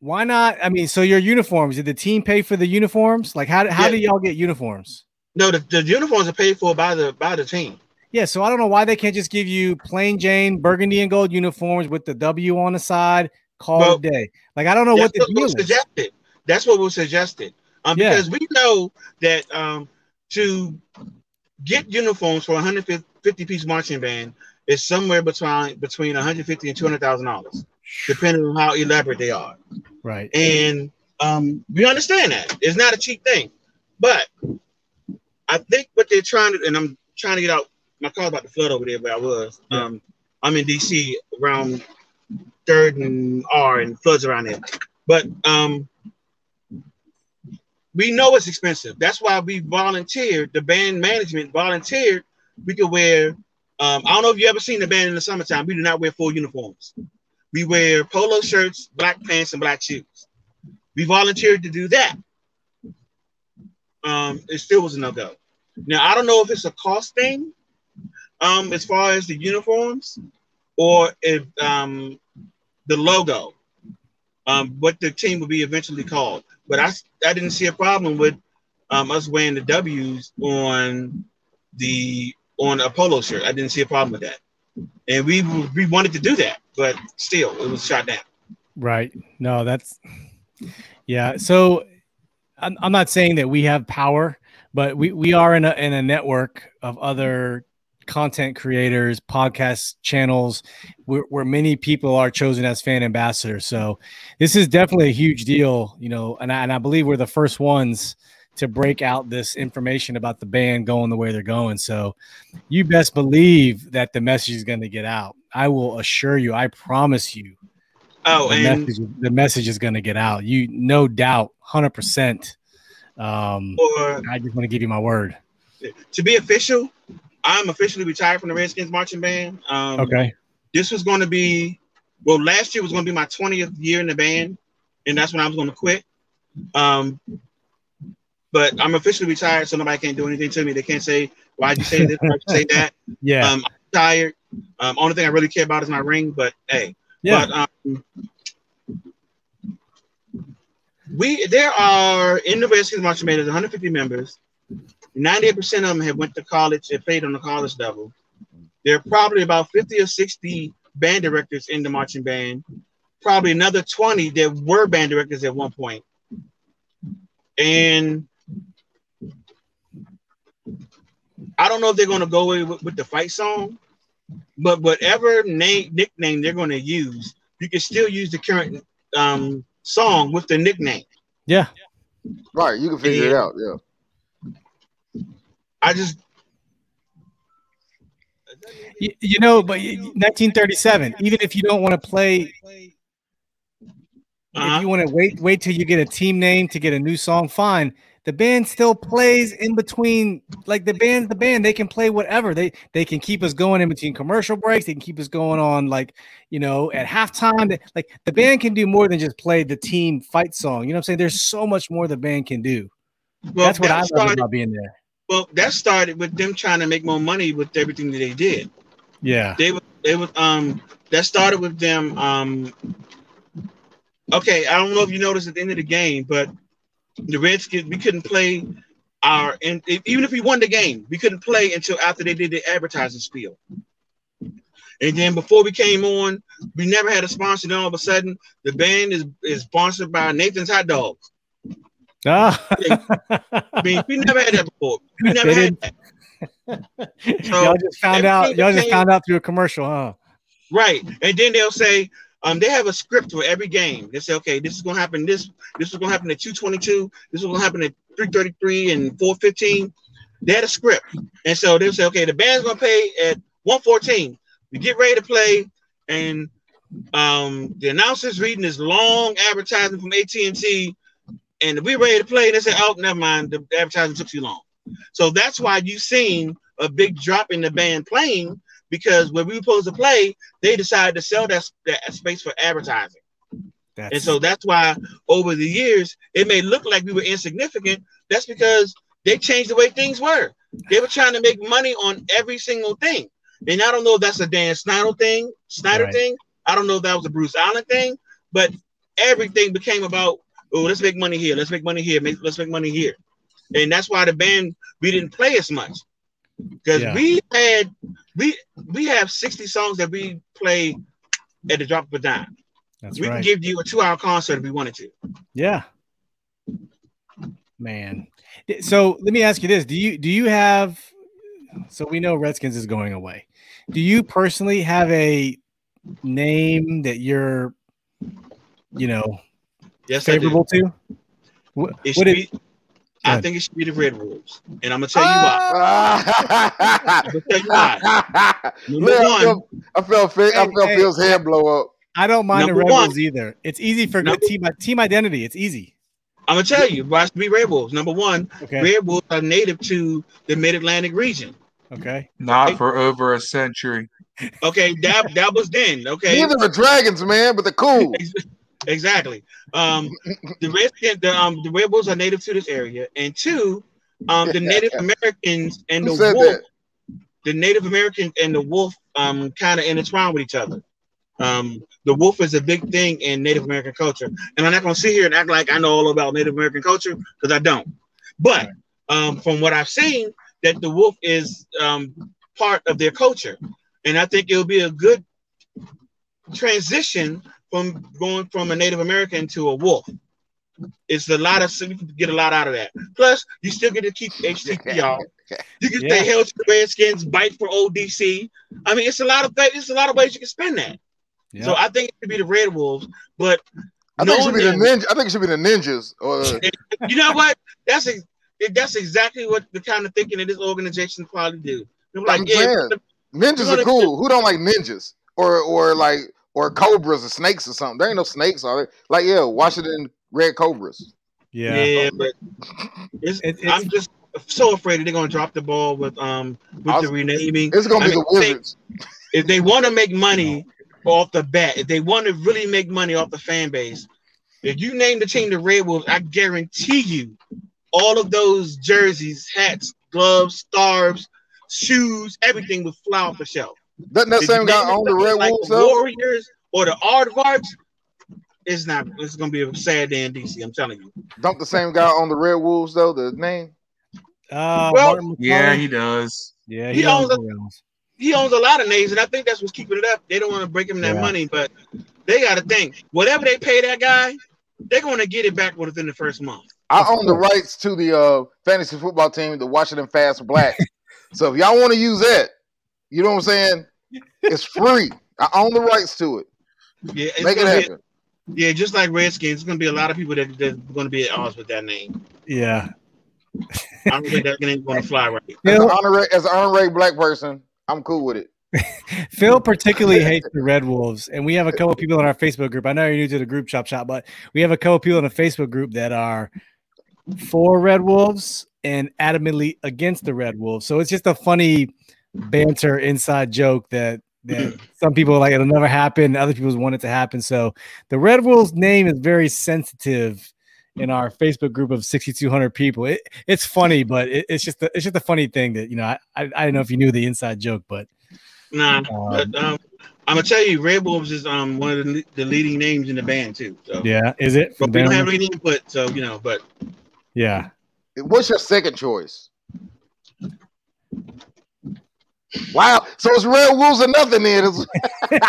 why not? I mean, so your uniforms, did the team pay for the uniforms? Like how how Yeah. do y'all get uniforms? No, the, the uniforms are paid for by the by the team. Yeah, so I don't know why they can't just give you plain Jane burgundy and gold uniforms with the W on the side, call Well, it a day. Like I don't know what That's the what deal is. suggested. That's what was suggested. Um, Yeah. because we know that um to get uniforms for a 150 piece marching band is somewhere between between 150 and 200 thousand dollars, depending on how elaborate they are. Right. And um, we understand that it's not a cheap thing, but I think what they're trying to, and I'm trying to get out. My car's about to flood over there where I was. Yeah. Um, I'm in DC around Third and R, and floods around there. But um, we know it's expensive. That's why we volunteered. The band management volunteered. We could wear. Um, I don't know if you ever seen the band in the summertime. We do not wear full uniforms. We wear polo shirts, black pants, and black shoes. We volunteered to do that. Um, it still was a no go. Now I don't know if it's a cost thing, um, as far as the uniforms, or if um, the logo, um, what the team will be eventually called. But I I didn't see a problem with um, us wearing the W's on the on a polo shirt. I didn't see a problem with that, and we we wanted to do that, but still it was shot down. Right. No, that's yeah. So I'm, I'm not saying that we have power, but we, we are in a in a network of other content creators, podcast channels, where, where many people are chosen as fan ambassadors. So this is definitely a huge deal, you know, and I, and I believe we're the first ones to break out this information about the band going the way they're going. So you best believe that the message is going to get out. I will assure you, I promise you, Oh, the and message, the message is going to get out. You no doubt, hundred percent. Um, for I just want to give you my word. to be official, I'm officially retired from the Redskins marching band. Um, Okay. This was going to be, well, last year was going to be my 20th year in the band, and that's when I was going to quit. Um, but I'm officially retired, so nobody can't do anything to me. They can't say, "Why'd you say this? Why'd you say that?" [laughs] Yeah. Um, I'm tired. Um, only thing I really care about is my ring. But hey, yeah. but um, we there are in the Redskins marching band there's 150 members. 98% of them have went to college and played on the college level. There are probably about 50 or 60 band directors in the marching band. Probably another 20 that were band directors at one point. And I don't know if they're going to go away with, with the fight song but whatever name nickname they're going to use, you can still use the current um, song with the nickname. Yeah. Right, you can figure it out. Yeah. I just You, you know, but 1937. Even if you don't want to play, uh if you want to wait, wait till you get a team name to get a new song. Fine. The band still plays in between. Like the band's the band. They can play whatever. They they can keep us going in between commercial breaks. They can keep us going on like you know at halftime. Like the band can do more than just play the team fight song. You know what I'm saying? There's so much more the band can do. well, That's what I love started, about being there. Well, that started with them trying to make more money with everything that they did. Yeah. They were they were um that started with them um okay, I don't know if you noticed at the end of the game, but the Redskins we couldn't play our and even if we won the game, we couldn't play until after they did the advertising spiel. And then before we came on, we never had a sponsor. Then all of a sudden, the band is is sponsored by Nathan's Hot Dogs. Ah. I mean, we never had that before. We never They had that. [laughs] So, y'all just found out. Y'all just became- found out through a commercial, huh? Right. And then they'll say, um, they have a script for every game. They say, okay, this is gonna happen. This this is gonna happen at 222. This is gonna happen at 333 and 415. They had a script. And so they'll say, okay, the band's gonna play at 114. We get ready to play, and um, the announcer's reading this long advertisement from AT&T, and we're ready to play. And they say, oh, never mind, the advertisement took too long. So that's why you've seen a big drop in the band playing because when we were supposed to play, they decided to sell that, that space for advertising. That's, And so that's why over the years, it may look like we were insignificant. That's because they changed the way things were. They were trying to make money on every single thing. And I don't know if that's a Dan Snyder thing, Snyder Right. thing. I don't know if that was a Bruce Allen thing, but everything became about, oh, let's make money here, let's make money here, make, let's make money here. And that's why the band we didn't play as much. Because Yeah. we had we we have 60 songs that we play at the drop of a dime. that's we right. can give you a two-hour concert if we wanted to. Yeah. Man. So let me ask you this. Do you do you have so we know Redskins is going away. Do you personally have a name that you're you know Yes, I favorable to? What, It what should is, be, I think it should be the Red Wolves, and I'm gonna tell you why. Ah. I'm gonna tell you why. [laughs] Number Look, I one, felt, I felt, Phil- I felt hey, Phil's head blow up. I don't mind Number the Red one. Bulls either. It's easy for good Number- team team identity. It's easy. I'm gonna tell you why it should be Red Wolves. Number one, Okay. Red Wolves are native to the Mid Atlantic region. Okay. Not for over a century. Okay, that that was then. Okay, These are the dragons, man, but they're cool. [laughs] exactly. Um, the Redskins, the um, the Red Wolves are native to this area, and two, um, the Native [laughs] Americans and Who the wolf, that? the Native Americans and the wolf, um, kind of intertwine with each other. Um, the wolf is a big thing in Native American culture, and I'm not gonna sit here and act like I know all about Native American culture because I don't. But um, from what I've seen, that the wolf is um, part of their culture, and I think it'll be a good transition from going from a Native American to a wolf. It's a lot of so you can get a lot out of that. Plus, you still get to keep HTTR. [laughs] You can Yeah. say hail to the Redskins, bite for ODC. I mean, it's a lot of th- it's a lot of ways you can spend that. Yeah. So I think it should be the Red Wolves, but I think it should knowing be the them- ninja. I think it should be the ninjas. Or [laughs] you know what? That's ex- that's exactly what the kind of thinking that this organization probably do. They're like, I'm yeah, ninjas are cool. Who don't like ninjas? Or or like or cobras or snakes or something. There ain't no snakes, are there? Like yeah, Washington red cobras. yeah. yeah, [laughs] but it's, It- it's- I'm just so afraid that they're gonna drop the ball with um with the renaming. It's gonna I be mean, the they- if they want to make money off the bat, if they want to really make money off the fan base, if you name the team the Red Wolves, I guarantee you, all of those jerseys, hats, gloves, scarves, shoes, everything would fly off the shelf. Doesn't that If same guy name own the Red like Wolves the? Warriors or the Aardvarks, it's not. It's gonna be a sad day in DC. I'm telling you. Don't the same guy own the Red Wolves though? The name? Uh, Well, Yeah, he does. yeah, he he, owns owns a- He owns a lot of names, and I think that's what's keeping it up. They don't want to break him that Yeah. money, but they got to think whatever they pay that guy, they're going to get it back within the first month. I own the rights to the uh, fantasy football team, the Washington Fast Black. [laughs] so if y'all want to use that, you know what I'm saying? It's free. I own the rights to it. Yeah, it's Make it gonna be- happen. yeah, just like Redskins, it's gonna be a lot of people that that's gonna be at odds with that name. Yeah. I don't think that name's gonna fly right. [laughs] As an Phil, honorary, as an honorary black person, I'm cool with it. [laughs] Phil particularly hates the Red Wolves, and we have a couple people in our Facebook group. I know you're new to the group chop shop, but we have a couple people in the Facebook group that are for Red Wolves and adamantly against the Red Wolves. So it's just a funny banter inside joke that that [clears throat] some people like it'll never happen, other people want it to happen. So the Red Wolves name is very sensitive in our Facebook group of 6,200 people. It, it's funny, but it, it's just a, it's just a funny thing that you know. I, I I don't know if you knew the inside joke, but Nah, um, but um, I'm gonna tell you, Red Wolves is um one of the, the leading names in the band too. So yeah, is it? but we don't have any input, so you know. But yeah. What's your second choice? Wow, so it's Red Wolves or nothing. Then [laughs]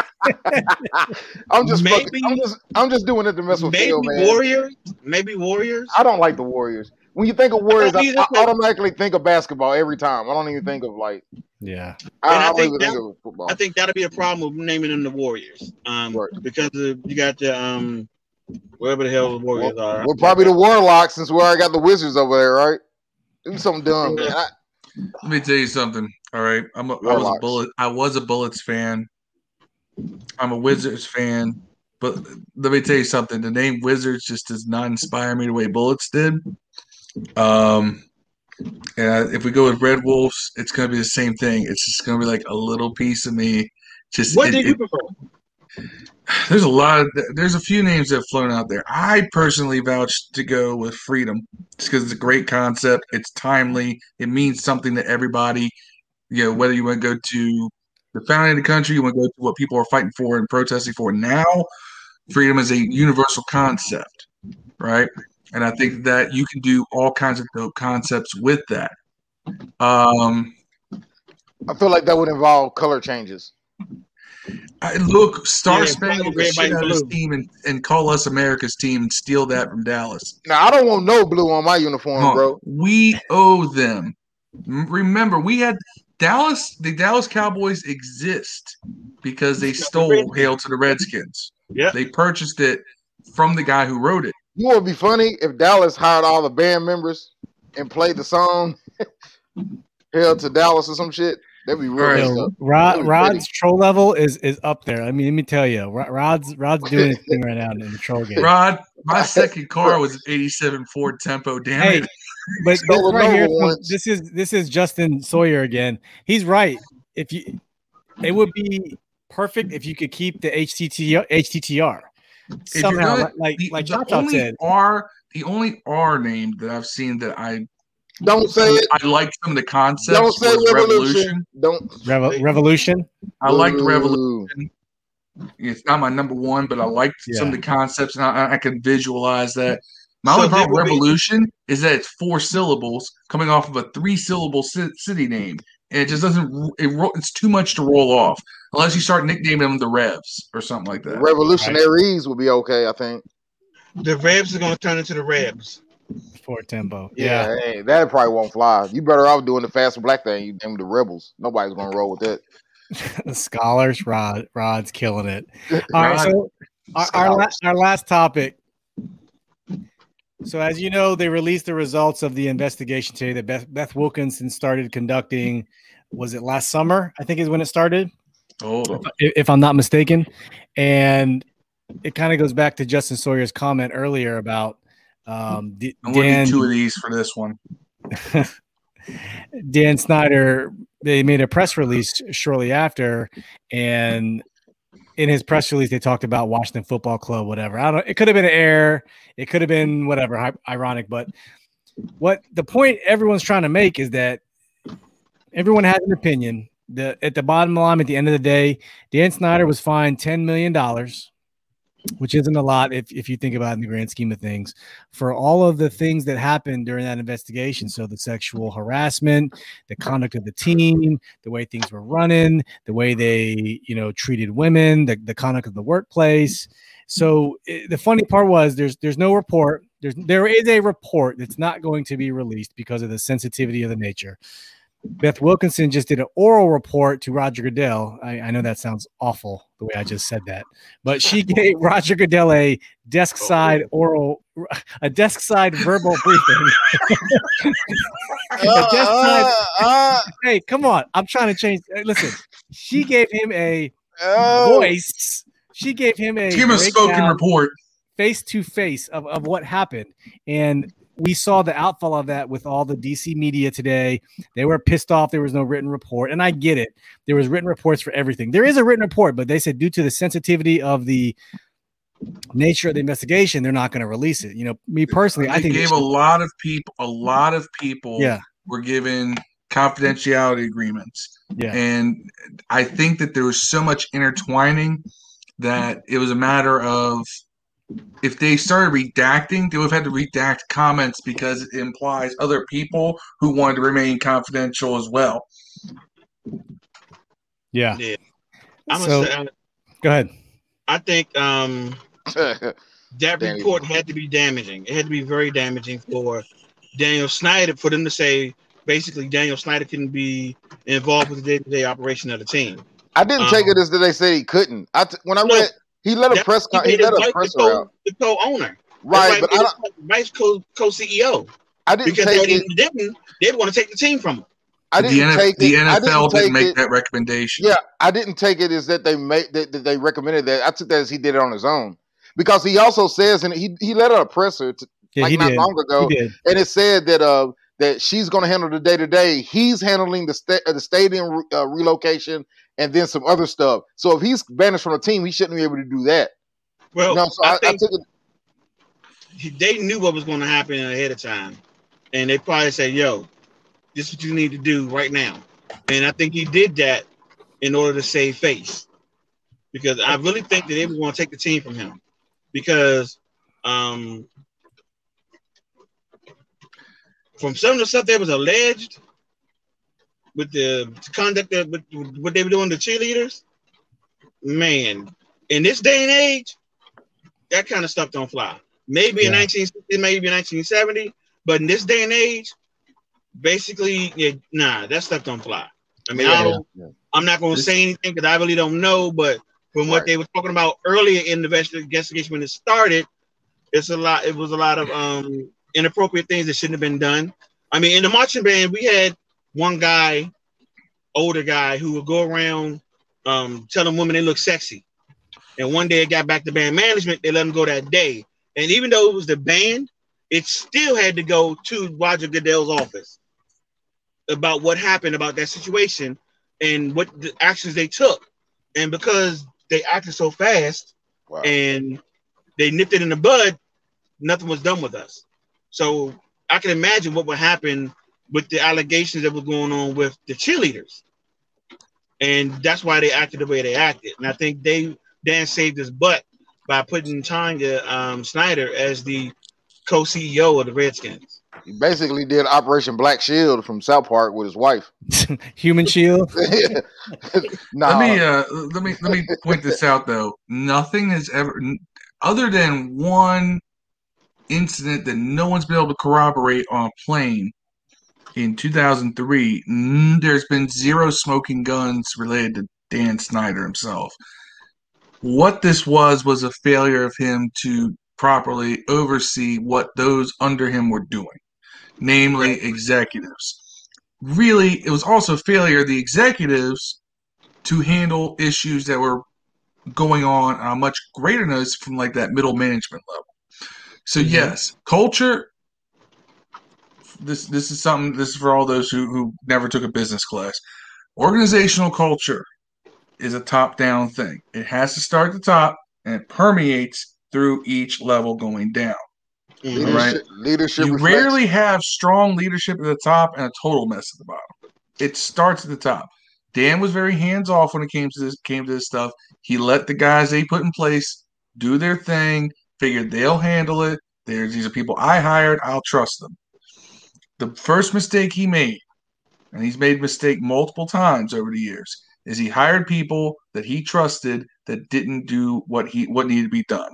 I'm just fucking, I'm just I'm just doing it to mess with maybe Phil, man. Warriors, maybe Warriors. I don't like the Warriors. When you think of Warriors, I, either, I automatically think of basketball every time. I don't even think of like Yeah. I, I I don't think that- think of football. I think that'll be a problem with naming them the Warriors, um, Right. because of, you got the um, wherever the hell the Warriors are. We're probably the Warlocks since where I got the Wizards over there, right? Do something dumb, man. I, Let me tell you something. All right, I'm a, I was a Warlocks. bullet. I was a Bullets fan. I'm a Wizards fan, but let me tell you something. The name Wizards just does not inspire me the way Bullets did. Um, and if we go with Red Wolves, it's going to be the same thing. It's just going to be like a little piece of me. Just What it- did you prefer? There's a lot of there's a few names that have flown out there. I personally vouch to go with freedom just because it's a great concept. It's timely. It means something to everybody. You know, whether you want to go to the founding of the country, you want to go to what people are fighting for and protesting for now. Freedom is a universal concept, right? And I think that you can do all kinds of dope concepts with that. Um, I feel like that would involve color changes. I, look, Star Yeah, Spangled the shit white, out of this team and, and call us America's team and steal that from Dallas. Now I don't want no blue on my uniform, Huh. bro. We owe them. Remember, we had Dallas. The Dallas Cowboys exist because they stole "Hail to the Redskins." Yeah. they purchased it from the guy who wrote it. You know what'd be funny if Dallas hired all the band members and played the song [laughs] "Hell to Dallas" or some shit. That'd be real. Right. messed Rod, Really Rod's troll level is is up there. I mean, let me tell you, Rod's Rod's doing his thing right now in the troll game. Rod, my second car was an '87 Ford Tempo. Damn Hey, it! but this right here, once. this is this is Justin Sawyer again. He's right. If you, it would be perfect if you could keep the HTTR HTTR you're somehow, gonna- like The, like the Chop Chop only said. R, the only R name that I've seen that I Don't say it. I like some of the concepts Don't say revolution. Revolution. Don't. Revo- Revolution. I liked Ooh. Revolution. It's not my number one, but I liked some of the concepts and I, I could visualize that. My So only problem with that be- Revolution is that it's four syllables coming off of a three syllable ci- city name. And it just doesn't, it, ro- it's too much to roll off unless you start nicknaming them the Revs or something like that. Revolutionaries will be okay, I think. The Revs are gonna turn into the Rebs. For tempo. Yeah, Yeah. hey, that probably won't fly. You better off doing the fast and black thing. You name the rebels. Nobody's gonna roll with that. [laughs] Scholars, Rod, Rod's killing it. [laughs] All right, so our, our, la- our last topic. So, as you know, they released the results of the investigation today that Beth, Beth Wilkinson started conducting. Was it last summer? I think is when it started, Hold on. if, if I'm not mistaken. And it kind of goes back to Justin Sawyer's comment earlier about um, D- I'm Dan, do two of these for this one. [laughs] Dan Snyder, they made a press release shortly after, and in his press release, they talked about Washington Football Club, whatever. I don't. It could have been an error. It could have been whatever, hi- ironic. But what the point everyone's trying to make is that everyone has an opinion. The at the bottom line, at the end of the day, Dan Snyder was fined ten million dollars, which isn't a lot if if you think about it in the grand scheme of things for all of the things that happened during that investigation. So the sexual harassment, the conduct of the team, the way things were running, the way they, you know, treated women, the, the conduct of the workplace. So i- the funny part was there's there's no report. There's there is a report that's not going to be released because of the sensitivity of the nature. Beth Wilkinson just did an oral report to Roger Goodell. I, I know that sounds awful the way I just said that, but she [laughs] gave Roger Goodell a desk side oral, a desk side verbal briefing. Desk side- Uh, hey, come on! I'm trying to change. Listen, she gave him a oh. voice. She gave him a Give him a spoken report. face to face of of what happened, and we saw the outfall of that with all the DC media today. They were pissed off there was no written report, and I get it. There was written reports for everything. There is a written report, but they said due to the sensitivity of the nature of the investigation, they're not going to release it. You know, me personally, I think gave a lot of people, a lot of people yeah, were given confidentiality agreements. yeah, And I think that there was so much intertwining that it was a matter of if they started redacting, they would have had to redact comments because it implies other people who wanted to remain confidential as well. yeah. I'm So- gonna say, I- Go ahead. I think um, [laughs] that report had to be damaging. It had to be very damaging for Daniel Snyder for them to say basically Daniel Snyder couldn't be involved with the day-to-day operation of the team. I didn't take it as that they said he couldn't. I t- when I No. read, he let a That- press con- he made let a wife the presser co- the co-owner. right? But I, don't- vice co co CEO I didn't because take they it. didn't they'd want to take the team from him. I the, didn't NF take the it. I NFL didn't didn't take make it. that recommendation. Yeah, I didn't take it as that they made that, that they recommended that. I took that as he did it on his own because he also says and he he let out a presser to, Yeah, like not did. long ago, and it said that uh that she's going to handle the day to day. He's handling the sta- uh, the stadium re- uh, relocation and then some other stuff. So if he's banished from the team, he shouldn't be able to do that. Well, no, so I, I, I think took it. they knew what was going to happen ahead of time, and they probably said, "Yo, this is what you need to do right now." And I think he did that in order to save face, because I really think that they were going to take the team from him, because um, from some of the stuff that was alleged with the conduct of with, what they were doing to cheerleaders, man, in this day and age, that kind of stuff don't fly. Maybe in 1960, maybe in 1970, but in this day and age, basically, yeah, nah, that stuff don't fly. I mean, I Yeah, don't, yeah. I'm not going to say anything because I really don't know, but from what Right. they were talking about earlier in the investi- investigation when it started, it's a lot. It was a lot of um, inappropriate things that shouldn't have been done. I mean, in the marching band, we had one guy, older guy, who would go around um, telling women they look sexy. And one day it got back to band management, they let him go that day. And even though it was the band, it still had to go to Roger Goodell's office about what happened about that situation and what the actions they took. And because they acted so fast Wow. and they nipped it in the bud, nothing was done with us. So I can imagine what would happen with the allegations that were going on with the cheerleaders. And that's why they acted the way they acted. And I think they Dan saved his butt by putting Tanya um, Snyder as the co-CEO of the Redskins. He basically did Operation Black Shield from South Park with his wife. [laughs] Human shield. [laughs] nah, Let me uh, let me let me point this out though. Nothing has ever, other than one incident that no one's been able to corroborate on a plane in 2003. mm, There's been zero smoking guns related to Dan Snyder himself. What this was was a failure of him to properly oversee what those under him were doing, namely executives. Really, it was also a failure of the executives to handle issues that were going on on a much greater notice from like that middle management level. So Mhm. yes, culture. This this is something. This is for all those who who never took a business class. Organizational culture is a top down thing. It has to start at the top and it permeates through each level going down. Leader- leadership, leadership You reflects- rarely have strong leadership at the top and a total mess at the bottom. It starts at the top. Dan was very hands off when it came to this came to this stuff. He let the guys they put in place do their thing, figured they'll handle it. There's these are people I hired, I'll trust them. The first mistake he made, and he's made mistake multiple times over the years, is he hired people that he trusted that didn't do what he what needed to be done.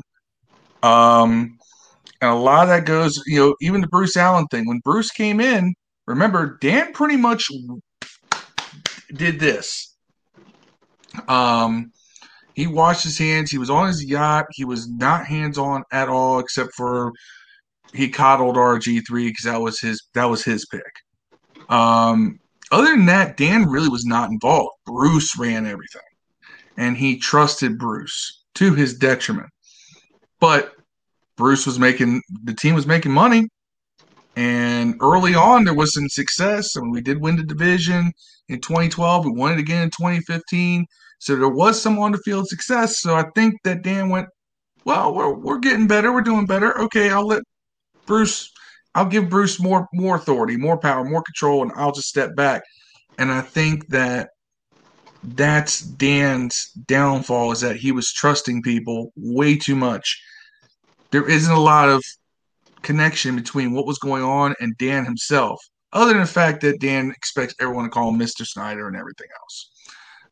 Um and a lot of that goes, you know, even the Bruce Allen thing. When Bruce came in, remember, Dan pretty much did this. Um, he washed his hands. He was on his yacht. He was not hands on at all, except for he coddled RG three because that was his that was his pick. Um, other than that, Dan really was not involved. Bruce ran everything, and he trusted Bruce to his detriment. But Bruce was making the team was making money, and early on there was some success. I mean, we did win the division in 2012. We won it again in 2015. So there was some on the field success. So I think that Dan went, well, we're, we're getting better. We're doing better. Okay, I'll let Bruce, I'll give Bruce more more authority, more power, more control, and I'll just step back. And I think that that's Dan's downfall is that he was trusting people way too much. There isn't a lot of connection between what was going on and Dan himself, other than the fact that Dan expects everyone to call him Mr. Snyder and everything else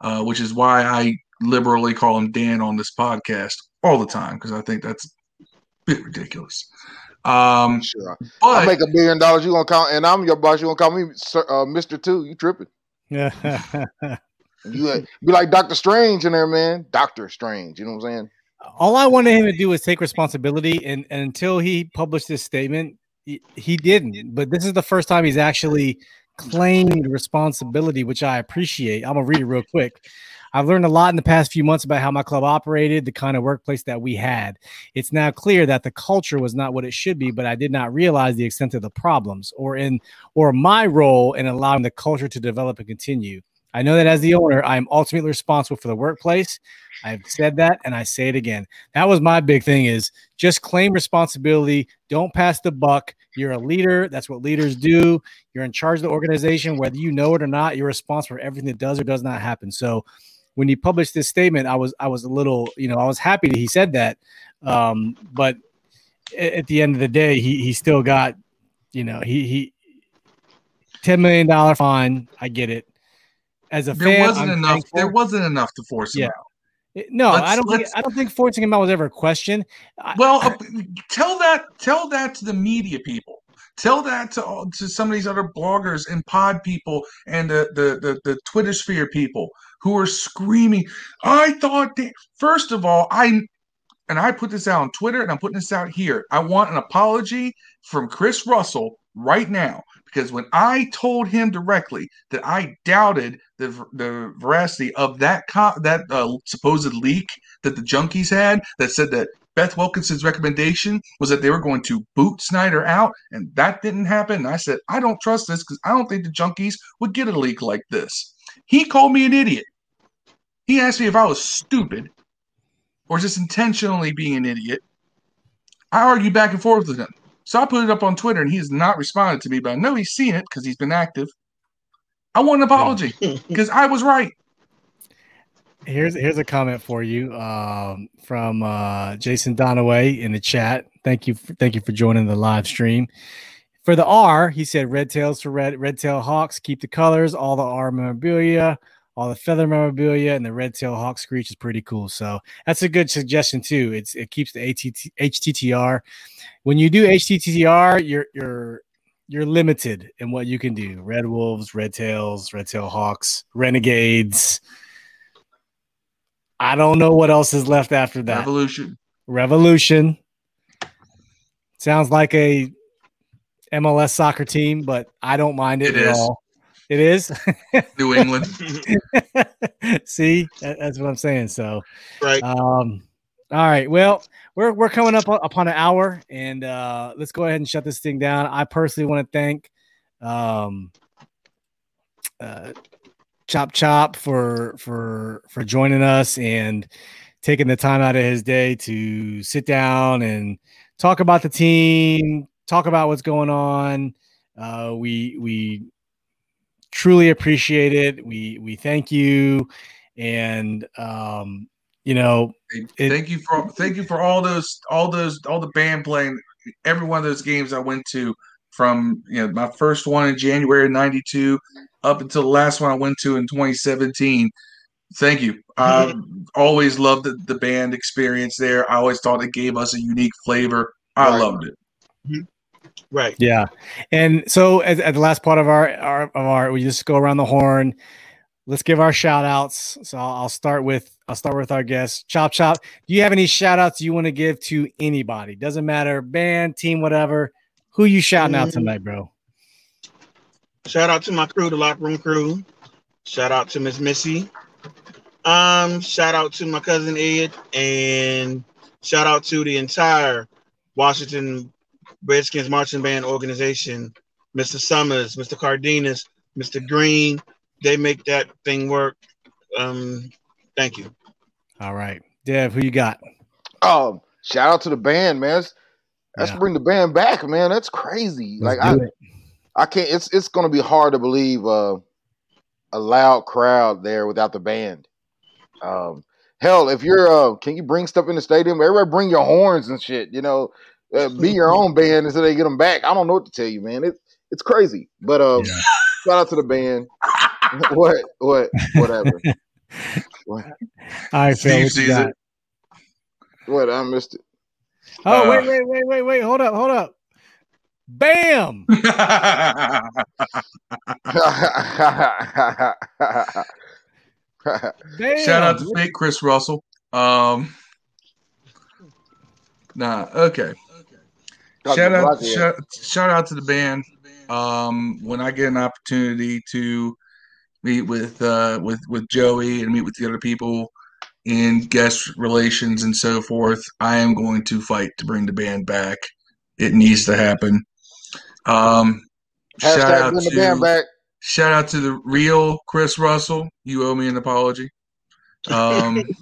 uh, which is why I liberally call him Dan on this podcast all the time because I think that's a bit ridiculous. Um, Sure. but I make a billion dollars. You gonna call, and I'm your boss. You gonna call me Sir, uh, Mister Two? You tripping? Yeah. You uh, be like Doctor Strange in there, man. Doctor Strange. You know what I'm saying? All I wanted him to do was take responsibility, and, and until he published this statement, he, he didn't. But this is the first time he's actually claimed responsibility, which I appreciate. I'm gonna read it real quick. I've learned a lot in the past few months about how my club operated, the kind of workplace that we had. It's now clear that the culture was not what it should be, but I did not realize the extent of the problems or in or my role in allowing the culture to develop and continue. I know that as the owner, I am ultimately responsible for the workplace. I've said that and I say it again. That was my big thing is just claim responsibility. Don't pass the buck. You're a leader. That's what leaders do. You're in charge of the organization, whether you know it or not. You're responsible for everything that does or does not happen. So when he published this statement, I was I was a little, you know, I was happy that he said that. Um, but at the end of the day, he he still got, you know, he he ten million dollar fine. I get it. As a there fan, wasn't I'm enough. thankful. There wasn't enough to force him Yeah. out. No, Let's- I don't. Think, I don't think forcing him out was ever a question. Well, uh, tell that tell that to the media people. Tell that to all, to some of these other bloggers and pod people and the the the, the Twitter sphere people who are screaming. I thought that first of all, I and I put this out on Twitter and I'm putting this out here. I want an apology from Chris Russell right now because when I told him directly that I doubted the the veracity of that co- that uh, supposed leak that the junkies had that said that Beth Wilkinson's recommendation was that they were going to boot Snyder out, and that didn't happen. And I said, I don't trust this because I don't think the junkies would get a leak like this. He called me an idiot. He asked me if I was stupid or just intentionally being an idiot. I argued back and forth with him. So I put it up on Twitter, and he has not responded to me, but I know he's seen it because he's been active. I want an apology because I was right. Here's here's a comment for you um, from uh, Jason Donaway in the chat. Thank you, for, thank you for joining the live stream. For the R, he said red tails for red red tail hawks. Keep the colors, all the R memorabilia, all the feather memorabilia, and the red tail hawk screech is pretty cool. So that's a good suggestion too. It's it keeps the ATT, HTTR. When you do HTTR, you're you're you're limited in what you can do. Red wolves, red tails, red tail hawks, renegades. I don't know what else is left after that. Revolution. Revolution. Sounds like a MLS soccer team, but I don't mind it, It at is. all. It is. New England. [laughs] See, that's what I'm saying. So, right. um, all right. Well, we're we're coming up upon an hour, and uh, let's go ahead and shut this thing down. I personally want to thank um, uh, Chop Chop for for for joining us and taking the time out of his day to sit down and talk about the team, talk about what's going on. Uh, we we truly appreciate it. We we thank you, and um, you know, It- thank you for thank you for all those all those all the band playing every one of those games I went to from you know my first one in January '92 up until the last one I went to in 2017. Thank you. [laughs] I always loved the, the band experience there. I always thought it gave us a unique flavor. I Right. loved it. Right. Yeah, and so at, at the last part of our, our of our, we just go around the horn. let's give our shout outs. So I'll, I'll start with I'll start with our guest, Chop Chop. Do you have any shout outs you want to give to anybody? Doesn't matter, band, team, whatever. Who you shouting out Mm. tonight, bro? Shout out to my crew, the locker room crew. Shout out to Miss Missy. Um, shout out to my cousin Ed, and shout out to the entire Washington Redskins marching band organization. Mr. Summers, Mr. Cardenas, Mr. Green. They make that thing work. Um, thank you. All right. Dev, who you got? Um, shout out to the band, man. Let's, let's Yeah. bring the band back, man. That's crazy. Let's like I, it. I can't. It's it's gonna be hard to believe uh, a loud crowd there without the band. Um, hell, if you're uh, can you bring stuff in the stadium? Everybody bring your horns and shit. You know, uh, be your [laughs] own band until they get them back. I don't know what to tell you, man. It it's crazy. But um, Yeah. shout out to the band. [laughs] what what whatever. what, [laughs] All right, Phil. Steve What sees it. what I missed it. Oh, Uh, wait, wait, wait, wait, wait. Hold up, hold up. Bam. Bam. Shout out to fake Chris Russell. Um, nah, okay. Shout out, shout, shout out to the band. Um, when I get an opportunity to meet with uh, with with Joey and meet with the other people in guest relations and so forth, I am going to fight to bring the band back. It needs to happen. Um, shout out bring the to band back. Shout out to the real Chris Russell. You owe me an apology. Um, [laughs]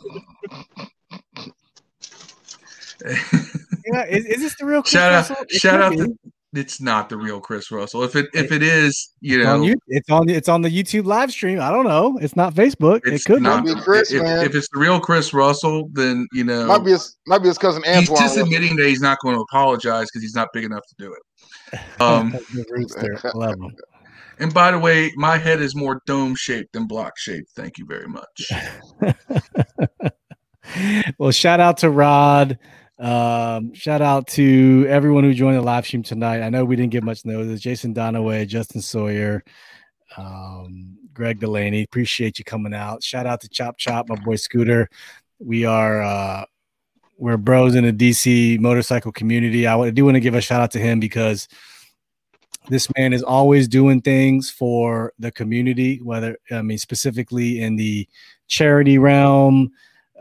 [laughs] Yeah, is, is this the real Chris shout Russell? out, shout out to. It's not the real Chris Russell. If it if it is, you It's on, know, you, it's on it's on the YouTube live stream. I don't know. It's not Facebook. it's it could not. be Chris, if, man. if it's the real Chris Russell, then you know Might be his might be his cousin Antoine. he's just admitting that he's not going to apologize because he's not big enough to do it. Um, [laughs] rooster. [laughs] Love him. and by the way, my head is more dome shaped than block shaped. Thank you very much. [laughs] well, shout out to Rod. Um, shout out to everyone who joined the live stream tonight. I know we didn't get much notice. Jason Donaway, Justin Sawyer, um, Greg Delaney. Appreciate you coming out. Shout out to Chop Chop, my boy Scooter. We are uh we're bros in the DC motorcycle community. I do want to give a shout out to him because this man is always doing things for the community, whether I mean specifically in the charity realm,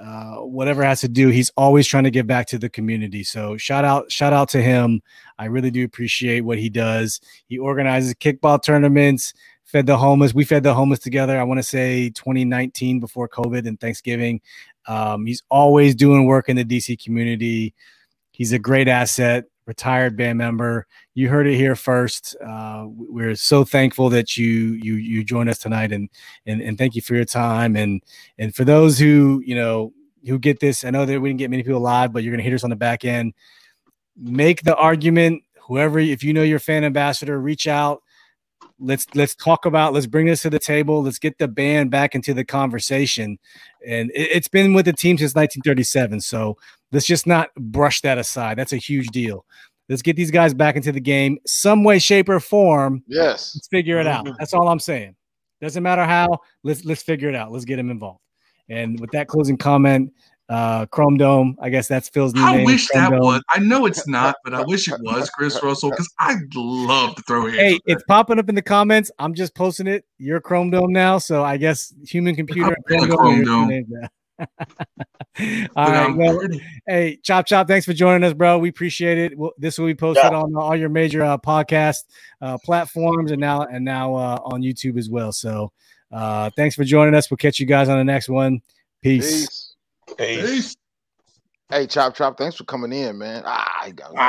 uh, whatever has to do. He's always trying to give back to the community. So shout out, shout out to him. I really do appreciate what he does. He organizes kickball tournaments, fed the homeless. We fed the homeless together. I want to say 2019 before COVID and Thanksgiving. Um, he's always doing work in the DC community. He's a great asset, retired band member. You heard it here first. Uh, we're so thankful that you you you joined us tonight, and and and thank you for your time. And and for those who you know who get this, I know that we didn't get many people live, but you're gonna hear us on the back end. Make the argument. Whoever, if you know your fan ambassador, reach out. Let's let's talk about. Let's bring this to the table. Let's get the band back into the conversation. And it, it's been with the team since 1937. So let's just not brush that aside. That's a huge deal. Let's get these guys back into the game, some way, shape, or form. Yes. Let's figure it out. Mhm. That's all I'm saying. Doesn't matter how. Let's let's figure it out. Let's get him involved. And with that closing comment, uh, Chrome Dome. I guess that's Phil's new I name. wish Chrome that Dome. was. I know it's not, but I wish it was Chris Russell because I'd love to throw hands. Hey, it's popping up in the comments. I'm just posting it. You're Chrome Dome now, so I guess human computer. I'm and the Chrome Chrome Dome are Dome. Your two names now. But all right. Well, hey, Chop Chop, thanks for joining us, bro. We appreciate it. Well, this will be posted Yeah. on all your major uh, podcast uh, platforms and now and now uh, on YouTube as well. So, uh, thanks for joining us. We'll catch you guys on the next one. Peace. Peace. Peace. Peace. Hey, Chop Chop, thanks for coming in, man. Ah, I got Ah.